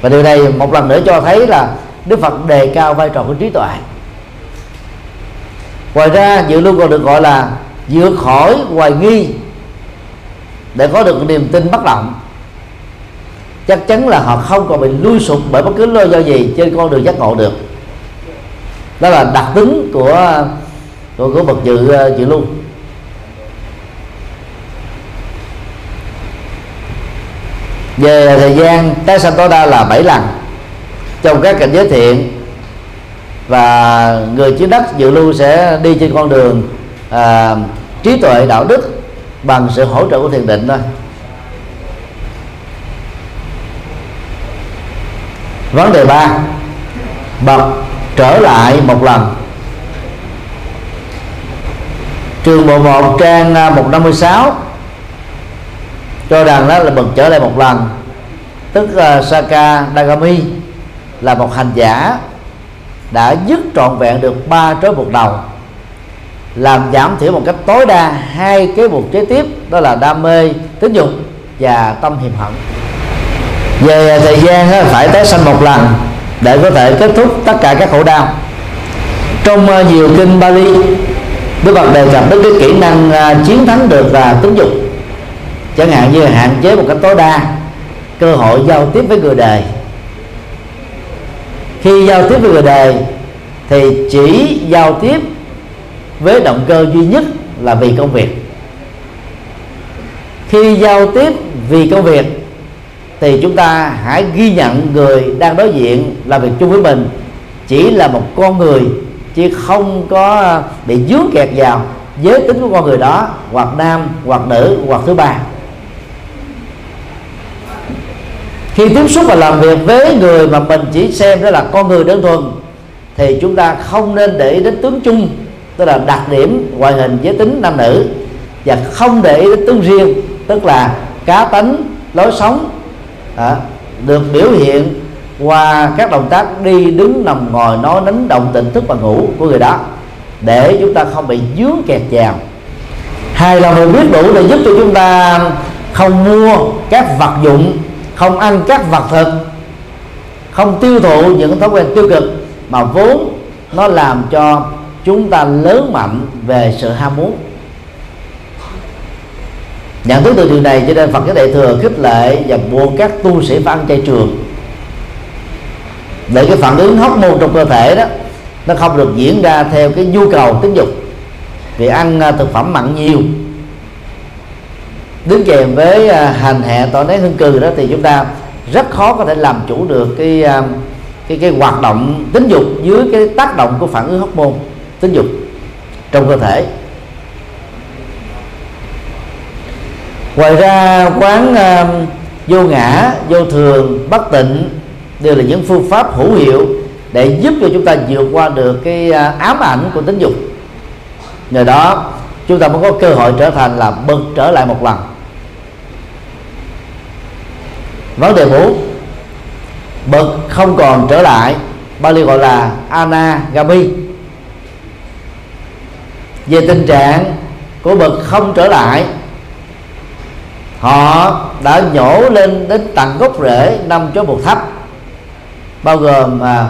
và điều này một lần nữa cho thấy là Đức Phật đề cao vai trò của trí tuệ. Ngoài ra dự lưu còn được gọi là vượt khỏi hoài nghi để có được niềm tin bất động. Chắc chắn là họ không còn bị lui sụp bởi bất cứ lý do gì trên con đường giác ngộ được. Đó là đặc tính của của, của bậc dự ờ, dự lưu về thời gian tái sanh tối đa là 7 lần. Trong các cảnh giới thiện và người chiếm đất dự lưu sẽ đi trên con đường à, trí tuệ đạo đức bằng sự hỗ trợ của thiền định thôi. Vấn đề ba bật trở lại một lần. Trường bộ 1 trang à, 156 cho rằng đó là bật trở lại một lần. Tức uh, Saka Dagami là một hành giả đã dứt trọn vẹn được ba trói buộc đầu làm giảm thiểu một cách tối đa hai cái mục kế tiếp, đó là đam mê, tính dục và tâm hiềm hận. Về thời gian phải tái sanh một lần để có thể kết thúc tất cả các khổ đau. Trong ờ, nhiều kinh Bali, Đức Phật đề cập đến cái kỹ năng ờ, chiến thắng được là tính dục. Chẳng hạn như hạn chế một cách tối đa cơ hội giao tiếp với người đời. Khi giao tiếp với người đời thì chỉ giao tiếp với động cơ duy nhất là vì công việc. Khi giao tiếp vì công việc, thì chúng ta hãy ghi nhận người đang đối diện làm việc chung với mình. Chỉ là một con người, chứ không có bị dướng kẹt vào giới tính của con người đó, hoặc nam, hoặc nữ, hoặc thứ ba. Khi tiếp xúc và làm việc với người mà mình chỉ xem đó là con người đơn thuần, thì chúng ta không nên để ý đến tướng chung tức là đặc điểm ngoại hình giới tính nam nữ. Và không để ý đến tướng riêng tức là cá tính lối sống à, được biểu hiện qua các động tác đi đứng nằm ngồi nói nín động tình thức và ngủ của người đó để chúng ta không bị dướng kẹt vào hai là mình biết đủ để giúp cho chúng ta không mua các vật dụng không ăn các vật thực không tiêu thụ những thói quen tiêu cực mà vốn nó làm cho chúng ta lớn mạnh về sự ham muốn. Nhận thức từ điều này, cho nên phật giáo đại thừa khích lệ và buộc các tu sĩ phải ăn chay trường. Để cái phản ứng hóc môn trong cơ thể đó, nó không được diễn ra theo cái nhu cầu tính dục. Vì ăn à, thực phẩm mặn nhiều. Đứng kèm với à, hành hạ tỏ nén hương cừ đó thì chúng ta rất khó có thể làm chủ được cái à, cái cái hoạt động tính dục dưới cái tác động của phản ứng hóc môn tính dục trong cơ thể. Ngoài ra quán uh, vô ngã vô thường bất tịnh đều là những phương pháp hữu hiệu để giúp cho chúng ta vượt qua được cái uh, ám ảnh của tính dục. Nhờ đó chúng ta mới có cơ hội trở thành là bực trở lại một lần. Vấn đề bốn bực không còn trở lại Bali gọi là anagami về tình trạng của bậc không trở lại họ đã nhổ lên đến tận gốc rễ năm chó bột thấp bao gồm à,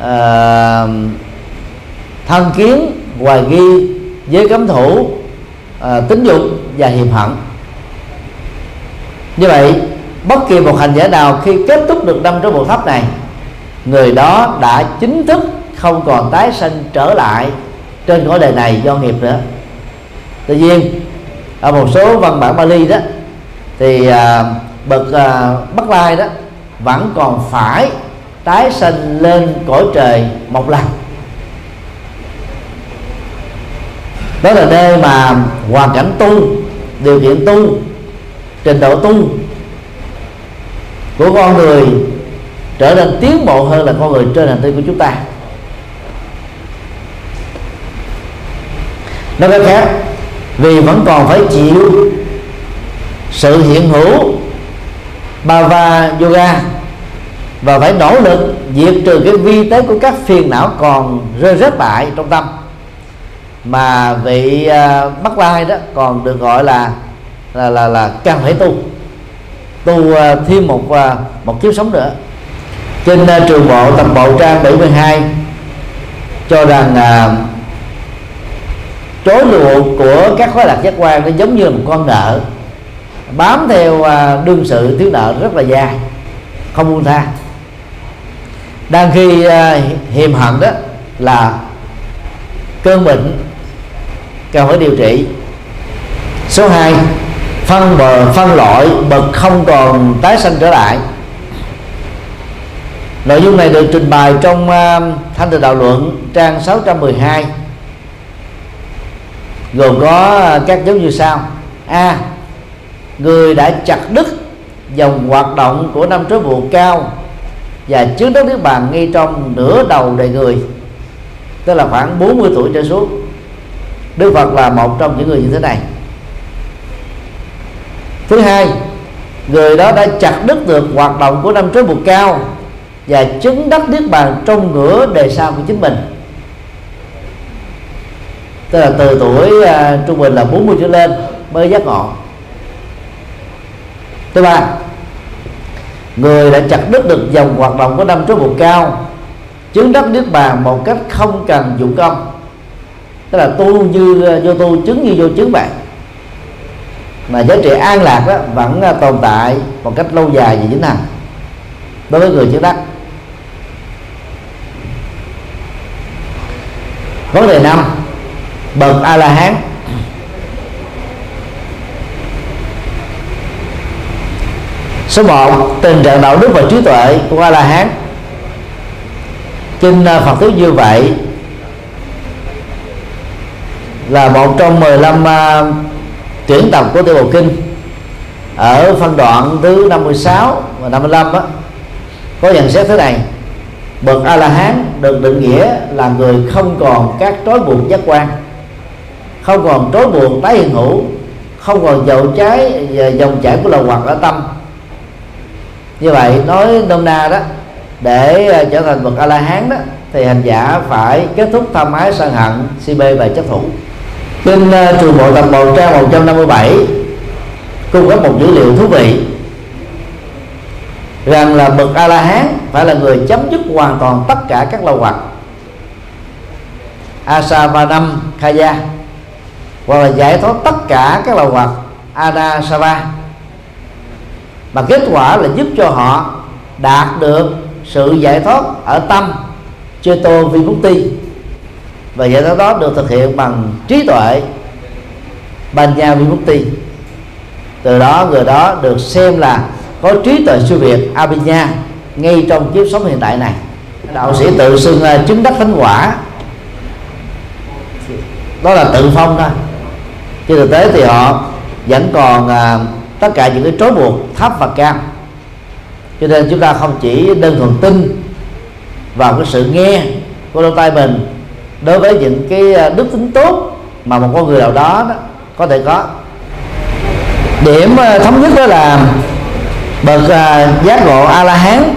à, thân kiến hoài nghi giới cấm thủ à, tính dục và hiềm hận. Như vậy bất kỳ một hành giả nào khi kết thúc được năm chó bột thấp này người đó đã chính thức không còn tái sinh trở lại trên cõi đời này do nghiệp nữa. Tuy nhiên ở một số văn bản Bali đó thì à, bậc à, Bắc Lai đó vẫn còn phải tái sinh lên cõi trời một lần. Đó là nơi mà hoàn cảnh tu điều kiện tu trình độ tu của con người trở nên tiến bộ hơn là con người trên hành tinh của chúng ta. Nó cách khác vì vẫn còn phải chịu sự hiện hữu Bava Yoga và phải nỗ lực diệt trừ cái vi tế của các phiền não còn rơi rớt lại trong tâm. Mà vị à, uh, bắt Lai đó còn được gọi là là là, là cần phải tu. Tu uh, thêm một uh, một kiếp sống nữa. Trên uh, trường bộ tập bộ trang 72 cho rằng uh, chối của các khối lạc giác quan nó giống như là một con nợ. Bám theo à, đương sự thiếu nợ rất là dài không buông tha. Đang khi à, hiềm hận đó là cơn bệnh cần phải điều trị. Số 2 phân bờ phân loại bậc không còn tái sanh trở lại. Nội dung này được trình bày trong uh, thanh từ đạo luận trang 612 gồm có à, các dấu như sau. A, người đã chặt đứt dòng hoạt động của năm trói buộc cao và chứng đất niết bàn ngay trong nửa đầu đời người, tức là khoảng 40 tuổi trở xuống. Đức Phật là một trong những người như thế này. Thứ hai, người đó đã chặt đứt được hoạt động của năm trói buộc cao và chứng đắc niết bàn trong nửa đề sau của chính mình tức là từ tuổi uh, trung bình là 40 trở lên mới giác ngộ. Thứ ba người đã chặt đứt được dòng hoạt động của năm trói buộc cao chứng đắc niết bàn một cách không cần dụng công. Tức là tu như à, vô tu chứng như vô chứng vậy mà giá trị an lạc đó vẫn à, tồn tại một cách lâu dài và vĩnh hằng đối với người chứng đắc. Vấn đề năm bậc a la hán số 1 tình trạng đạo đức và trí tuệ của a la hán kinh à, phật thuyết như vậy là một trong 15 uh, à, tuyển tập của tiểu bộ kinh. Ở phân đoạn thứ 56 và 55 đó, có nhận xét thế này. Bậc a la hán được định nghĩa là người không còn các trói buộc giác quan không còn trói buộc tái hiện hữu không còn dầu trái và dòng chảy của lầu hoặc ở tâm. Như vậy nói nôm na đó để ờ, trở thành bậc a la hán đó thì hành giả phải kết thúc tham ái sân hận si mê và chấp thủ. Kinh uh, trường bộ tập một trang 157 cung cấp một dữ liệu thú vị rằng là bậc a la hán phải là người chấm dứt hoàn toàn tất cả các lâu hoặc asavanam khaya hoặc là giải thoát tất cả các lầu hoạt anasava mà kết quả là giúp cho họ đạt được sự giải thoát ở tâm cheto vimutti và giải thoát đó được thực hiện bằng trí tuệ banya vimutti từ đó, người đó được xem là có trí tuệ siêu việt abhinya ngay trong kiếp sống hiện tại này. Đạo sĩ tự xưng chứng đắc thánh quả. Đó là tự phong thôi trên thực tế thì họ vẫn còn à, tất cả những cái trói buộc thấp và cao. Cho nên chúng ta không chỉ đơn thuần tin vào cái sự nghe của đôi tai mình đối với những cái à, đức tính tốt mà một con người nào đó, đó có thể có. Điểm à, thống nhất đó là bậc à, giác ngộ a la hán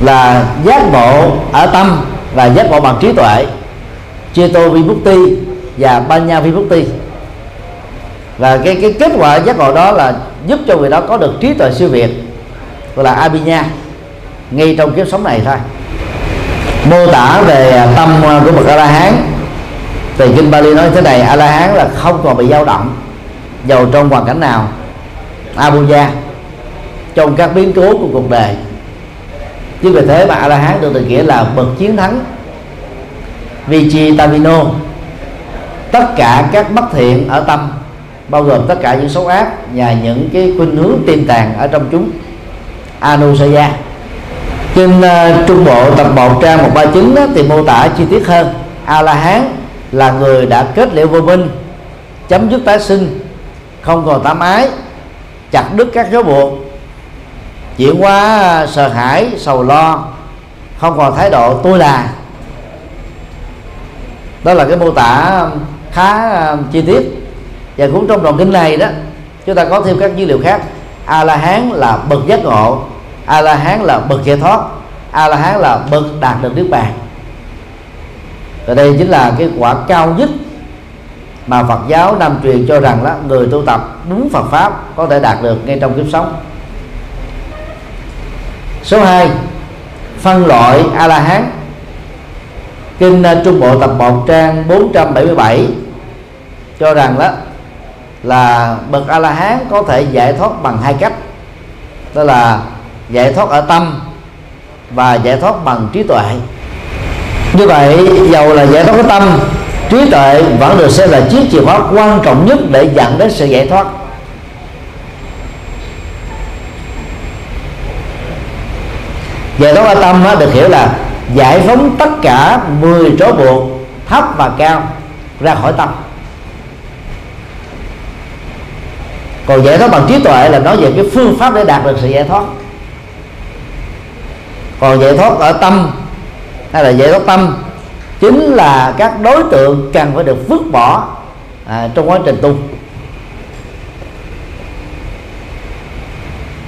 là giác ngộ ở tâm và giác ngộ bằng trí tuệ cheto vimutti và banya vimutti và cái cái kết quả giác ngộ đó là giúp cho người đó có được trí tuệ siêu việt, gọi là abhinya, ngay trong kiếp sống này thôi. Mô tả về tâm của bậc a la hán thì kinh Bali nói thế này a la hán là không còn bị dao động dầu trong hoàn cảnh nào. Abuja trong các biến cố của cuộc đời. Chứ vì thế mà a la hán được định nghĩa là bậc chiến thắng. Vichitavino, tất cả các bất thiện ở tâm bao gồm tất cả những xấu ác và những cái khuynh hướng tiềm tàng ở trong chúng. Anusaya trên uh, trung bộ tập 1 trang 139 đó, thì mô tả chi tiết hơn. A la hán là người đã kết liễu vô minh chấm dứt tái sinh không còn tám ái chặt đứt các giới buộc chuyển qua ờ, sợ hãi sầu lo không còn thái độ tôi là đó là cái mô tả ờ, khá chi tiết và cũng trong đoạn kinh này đó, chúng ta có thêm các dữ liệu khác. A la hán là bậc giác ngộ a la hán là bậc giải thoát a la hán là bậc đạt được niết bàn. Và đây chính là cái quả cao nhất mà Phật giáo Nam truyền cho rằng đó người tu tập đúng Phật pháp có thể đạt được ngay trong kiếp sống. Số 2 phân loại a la hán kinh trung bộ tập 1 trang 477 cho rằng đó là bậc a la hán có thể giải thoát bằng hai cách. Đó là giải thoát ở tâm và giải thoát bằng trí tuệ. Như vậy, dầu là giải thoát ở tâm, trí tuệ vẫn được xem là chiếc chìa khóa quan trọng nhất để dẫn đến sự giải thoát. Giải thoát ở tâm được hiểu là giải phóng tất cả 10 trói buộc thấp và cao ra khỏi tâm. Còn giải thoát bằng trí tuệ là nói về cái phương pháp để đạt được sự giải thoát. Còn giải thoát ở tâm hay là giải thoát tâm chính là các đối tượng cần phải được vứt bỏ à, trong quá trình tu.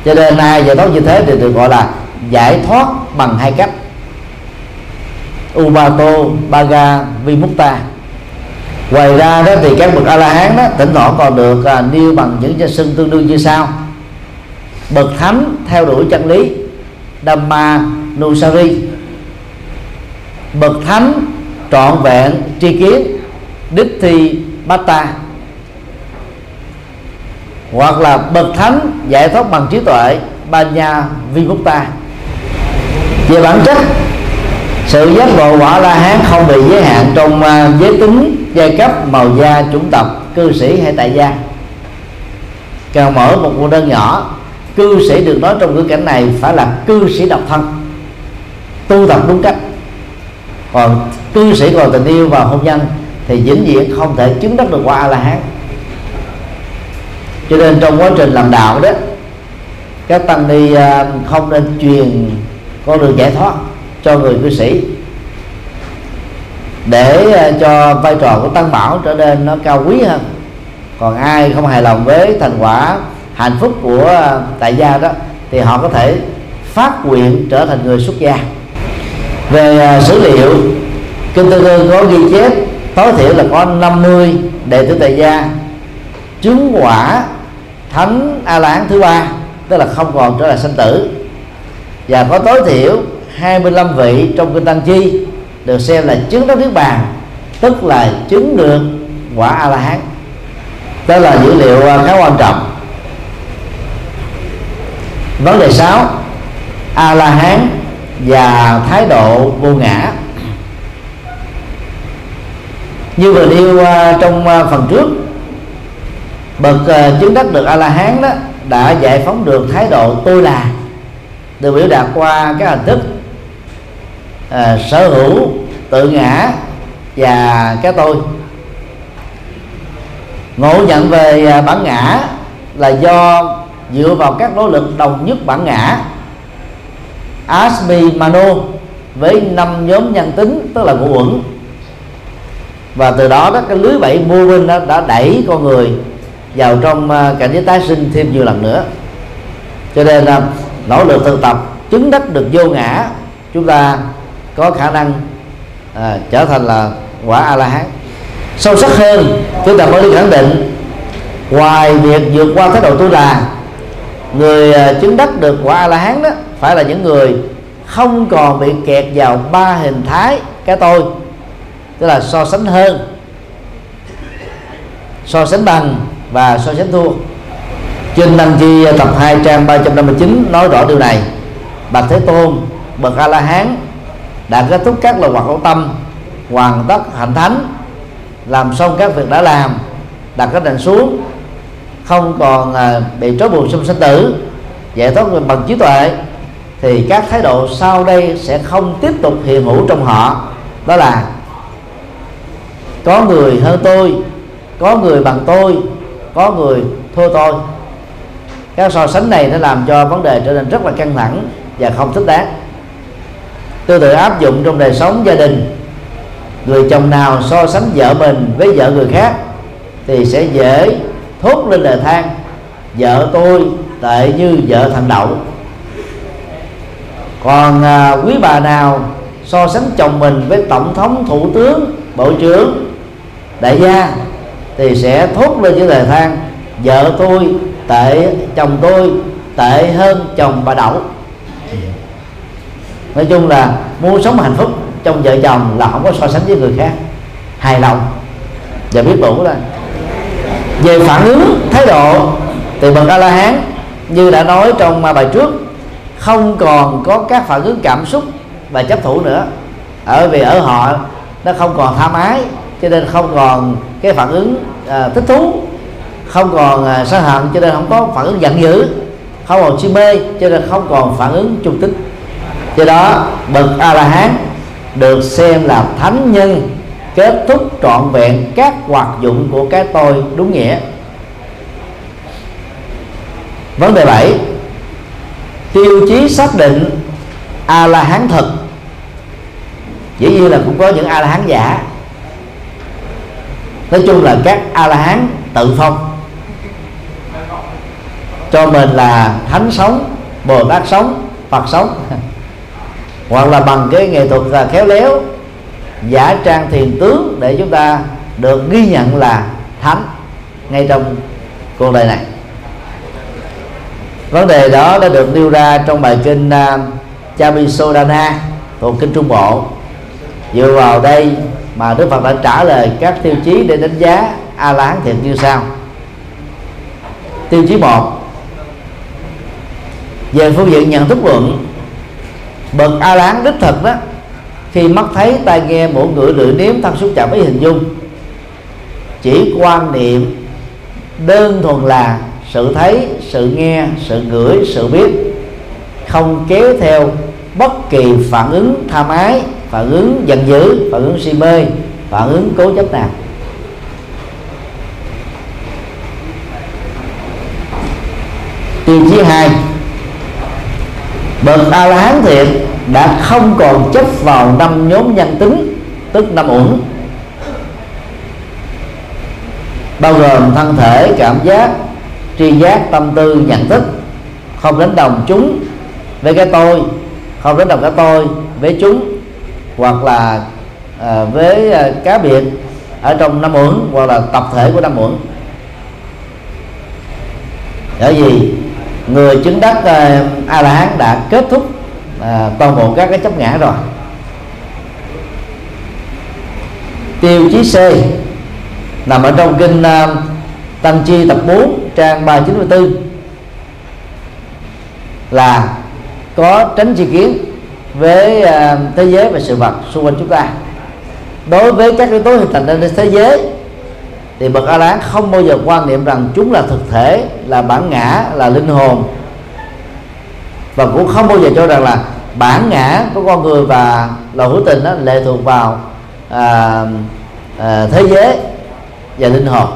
Cho nên nay giải thoát như thế thì được gọi là giải thoát bằng hai cách. Ubato baga vimutta ngoài ra đó thì các bậc a la hán đó tỉnh thoảng còn được à, nêu bằng những danh xưng tương đương như sau. Bậc thánh theo đuổi chân lý Dhamma Nusari. Bậc thánh trọn vẹn tri kiến đích thi bata hoặc là bậc thánh giải thoát bằng trí tuệ banya vimukta về bản chất sự giác ngộ quả la hán không bị giới hạn trong à, giới tính, giai cấp, màu da, chủng tộc, cư sĩ hay tại gia. Càng mở một cuộc đơn nhỏ, cư sĩ được nói trong ngữ cảnh này phải là cư sĩ độc thân, tu tập đúng cách. Còn cư sĩ còn tình yêu và hôn nhân thì vĩnh viễn không thể chứng đắc được qua a la hán. Cho nên trong quá trình làm đạo đó, các tăng ni à, không nên truyền con đường giải thoát cho người cư sĩ. Để à, cho vai trò của tăng bảo trở nên nó cao quý hơn. Còn ai không hài lòng với thành quả hạnh phúc của à, tại gia đó, thì họ có thể phát nguyện trở thành người xuất gia. Về à, sử liệu, kinh tư cương có ghi chép tối thiểu là có 50 đệ tử tại gia. Chứng quả thánh a la hán thứ ba, tức là không còn trở lại sanh tử. Và có tối thiểu 25 vị trong kinh tăng chi được xem là chứng đắc niết bàn, tức là chứng được quả a la hán đó là dữ liệu à, khá quan trọng. Vấn đề 6 a la hán và thái độ vô ngã. Như vừa nêu à, trong à, phần trước, bậc chứng đắc được a la hán đó đã giải phóng được thái độ tôi là, được biểu đạt qua các hình thức à, sở hữu tự ngã và cái tôi. Ngộ nhận về à, bản ngã là do dựa vào các nỗ lực đồng nhất bản ngã. Asmi Mano với năm nhóm nhân tính tức là ngũ uẩn. Và từ đó đó cái lưới bẫy mô binh đó đã đẩy con người vào trong à, cảnh giới tái sinh thêm nhiều lần nữa. Cho nên là nỗ lực thực tập chứng đắc được vô ngã chúng ta có khả năng à, trở thành là quả a la hán sâu sắc hơn chúng ta mới đi khẳng định ngoài việc vượt qua thái độ tu đà người à, chứng đắc được quả a la hán đó phải là những người không còn bị kẹt vào ba hình thái cái tôi tức là so sánh hơn so sánh bằng và so sánh thua. Trên Tăng Chi à, tập 2 trang 359 nói rõ điều này. Bạch Thế Tôn bậc A La Hán đã kết thúc các lời hoạt hữu tâm, hoàn tất hạnh thánh, làm xong các việc đã làm, đặt cái nền xuống, không còn à, bị trói buộc trong sinh tử, giải thoát bằng trí tuệ, thì các thái độ sau đây sẽ không tiếp tục hiện hữu trong họ. Đó là, có người hơn tôi, có người bằng tôi, có người thua tôi. Các so sánh này nó làm cho vấn đề trở nên rất là căng thẳng và không thích đáng tôi tự áp dụng trong đời sống gia đình. Người chồng nào so sánh vợ mình với vợ người khác thì sẽ dễ thốt lên lời than vợ tôi tệ như vợ thằng đậu. Còn à, quý bà nào so sánh chồng mình với tổng thống thủ tướng bộ trưởng đại gia thì sẽ thốt lên những lời than vợ tôi tệ chồng tôi tệ hơn chồng bà đậu nói chung là muốn sống hạnh phúc trong vợ chồng là không có so sánh với người khác. Hài lòng và biết đủ rồi về phản ứng thái độ từ bậc a la hán như đã nói trong bài trước không còn có các phản ứng cảm xúc và chấp thủ nữa. Ở vì ở họ nó không còn tham ái cho nên không còn cái phản ứng à, thích thú. Không còn à, sân hận cho nên không có phản ứng giận dữ. Không còn si mê cho nên không còn phản ứng trung tính do đó bậc a la hán được xem là thánh nhân kết thúc trọn vẹn các hoạt dụng của cái tôi đúng nghĩa. Vấn đề 7 tiêu chí xác định a la hán thật, dĩ nhiên là cũng có những a la hán giả. Nói chung là các a la hán tự phong. Cho mình là thánh sống bồ tát sống phật sống. hoặc là bằng cái nghệ thuật là khéo léo giả trang thiền tướng để chúng ta được ghi nhận là thánh ngay trong cuộc đời này. Vấn đề đó đã được nêu ra trong bài kinh à, uh, Chamisodana thuộc kinh Trung Bộ. Dựa vào đây mà Đức Phật đã trả lời các tiêu chí để đánh giá A La Hán thiện như sau. Tiêu chí một về phương diện nhận thức luận bậc a lán đích thực đó khi mắt thấy tai nghe mũi ngửi lưỡi nếm thân xúc chạm với hình dung, chỉ quan niệm đơn thuần là sự thấy, sự nghe, sự ngửi, sự biết, không kéo theo bất kỳ phản ứng tham ái, phản ứng giận dữ, phản ứng si mê, phản ứng cố chấp nào. Tiêu chí hai bậc a la hán thiện đã không còn chấp vào năm nhóm nhân tính tức năm uẩn. Bao gồm thân thể cảm giác tri giác tâm tư nhận thức. Không đánh đồng chúng với cái tôi không đánh đồng cái tôi với chúng hoặc là à, với à, cá biệt ở trong năm uẩn hoặc là tập thể của năm uẩn. Bởi vì người chứng đắc ờ, a la hán đã kết thúc à, toàn bộ các cái chấp ngã rồi. Tiêu chí C nằm ở trong kinh uh, Tăng Chi tập 4 trang 394 là có tránh chi kiến với uh, thế giới và sự vật xung quanh chúng ta. Đối với các yếu tố hình thành trên thế giới thì bậc a la không bao giờ quan niệm rằng chúng là thực thể là bản ngã là linh hồn. Và cũng không bao giờ cho rằng là bản ngã của con người và lòng hữu tình đó lệ thuộc vào à, à, thế giới và linh hồn.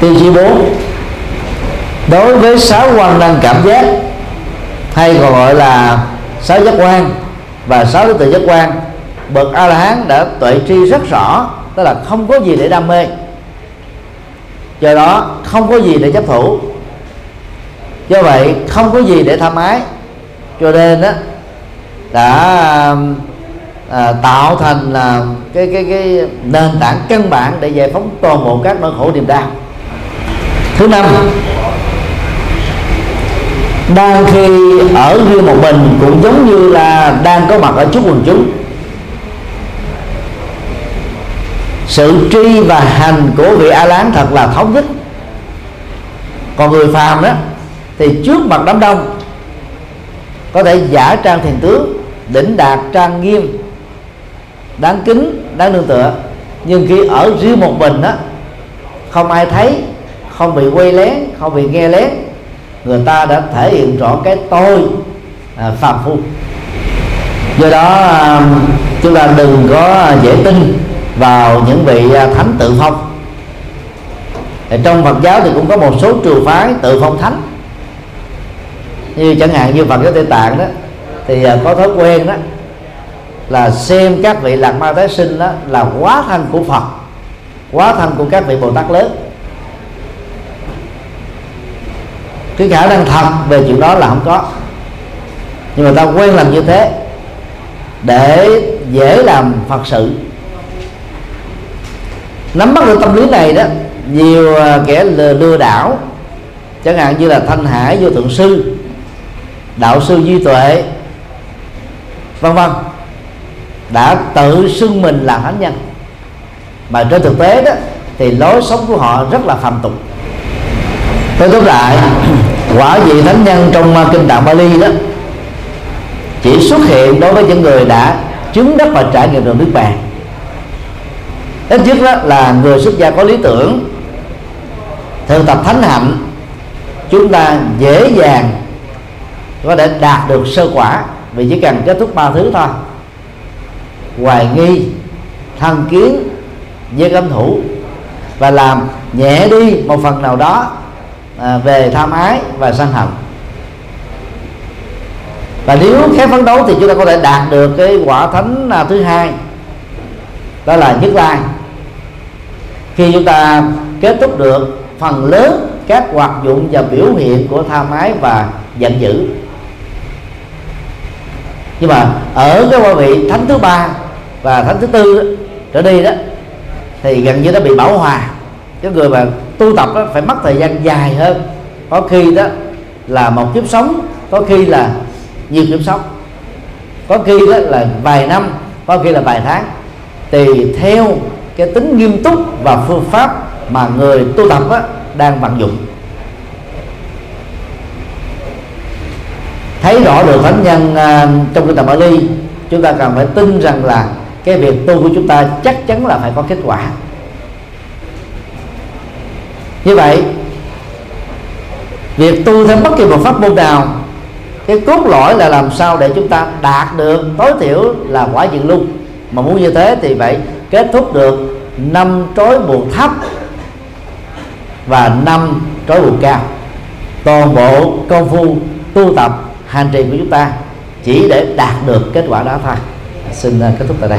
Tiêu chí 4 đối với sáu quan năng cảm giác hay còn gọi là sáu giác quan và sáu đối tượng giác quan bậc a la hán đã tuệ tri rất rõ tức là không có gì để đam mê do đó không có gì để chấp thủ. Do vậy không có gì để tham ái. Cho nên đó đã à, tạo thành là cái cái cái nền tảng căn bản để giải phóng toàn bộ các nỗi khổ niềm đau. Thứ năm đang khi ở riêng một mình cũng giống như là đang có mặt ở trước quần chúng. Sự tri và hành của vị a lán thật là thống nhất. Còn người phàm đó thì trước mặt đám đông có thể giả trang thiền tướng đỉnh đạt trang nghiêm đáng kính đáng nương tựa. Nhưng khi ở riêng một mình đó, không ai thấy không bị quay lén không bị nghe lén người ta đã thể hiện rõ cái tôi à, phàm phu. Do đó à, chúng ta đừng có dễ tin vào những vị à, thánh tự phong. Thì trong Phật giáo thì cũng có một số trường phái tự phong thánh. Như chẳng hạn như Phật giáo Tây Tạng đó, thì à, có thói quen đó là xem các vị lạc ma tái sinh đó là quá thân của phật quá thân của các vị bồ tát lớn. Cái khả năng thật về chuyện đó là không có. Nhưng mà ta quen làm như thế để dễ làm phật sự nắm bắt được tâm lý này đó, nhiều à, kẻ lừa đảo, chẳng hạn như là thanh hải, vô thượng sư, đạo sư duy tuệ, vân vân, đã tự xưng mình là thánh nhân. Mà trên thực tế đó, thì lối sống của họ rất là phàm tục. Tôi tóm lại, quả vị thánh nhân trong à, kinh đạo Bali đó, chỉ xuất hiện đối với những người đã chứng đắc và trải nghiệm được nước bàn ít nhất đó là người xuất gia có lý tưởng. Thực tập thánh hạnh chúng ta dễ dàng có thể đạt được sơ quả vì chỉ cần kết thúc ba thứ thôi. Hoài nghi thân kiến với cấm thủ và làm nhẹ đi một phần nào đó à, về tham ái và sân hận. Và nếu khép phấn đấu thì chúng ta có thể đạt được cái quả thánh à, thứ hai đó là nhất lai khi chúng ta kết thúc được phần lớn các hoạt dụng và biểu hiện của tha mái và giận dữ. Nhưng mà ở cái qua vị thánh thứ ba và thánh thứ tư trở đi đó, thì gần như nó bị bảo hòa. Cái người mà tu tập đó phải mất thời gian dài hơn. Có khi đó là một kiếp sống, có khi là nhiều kiếp sống. Có khi đó là vài năm, có khi là vài tháng. Tùy theo cái tính nghiêm túc và phương pháp mà người tu tập á, đang vận dụng. Thấy rõ được thánh nhân à, trong kinh tập Bali chúng ta cần phải tin rằng là cái việc tu của chúng ta chắc chắn là phải có kết quả. Như vậy việc tu theo bất kỳ một pháp môn nào cái cốt lõi là làm sao để chúng ta đạt được tối thiểu là quả diện luôn. Mà muốn như thế thì phải kết thúc được năm trói buộc thấp và năm trói buộc cao. Toàn bộ công phu tu tập, hành trì của chúng ta chỉ để đạt được kết quả đó thôi. Xin à, kết thúc tại đây.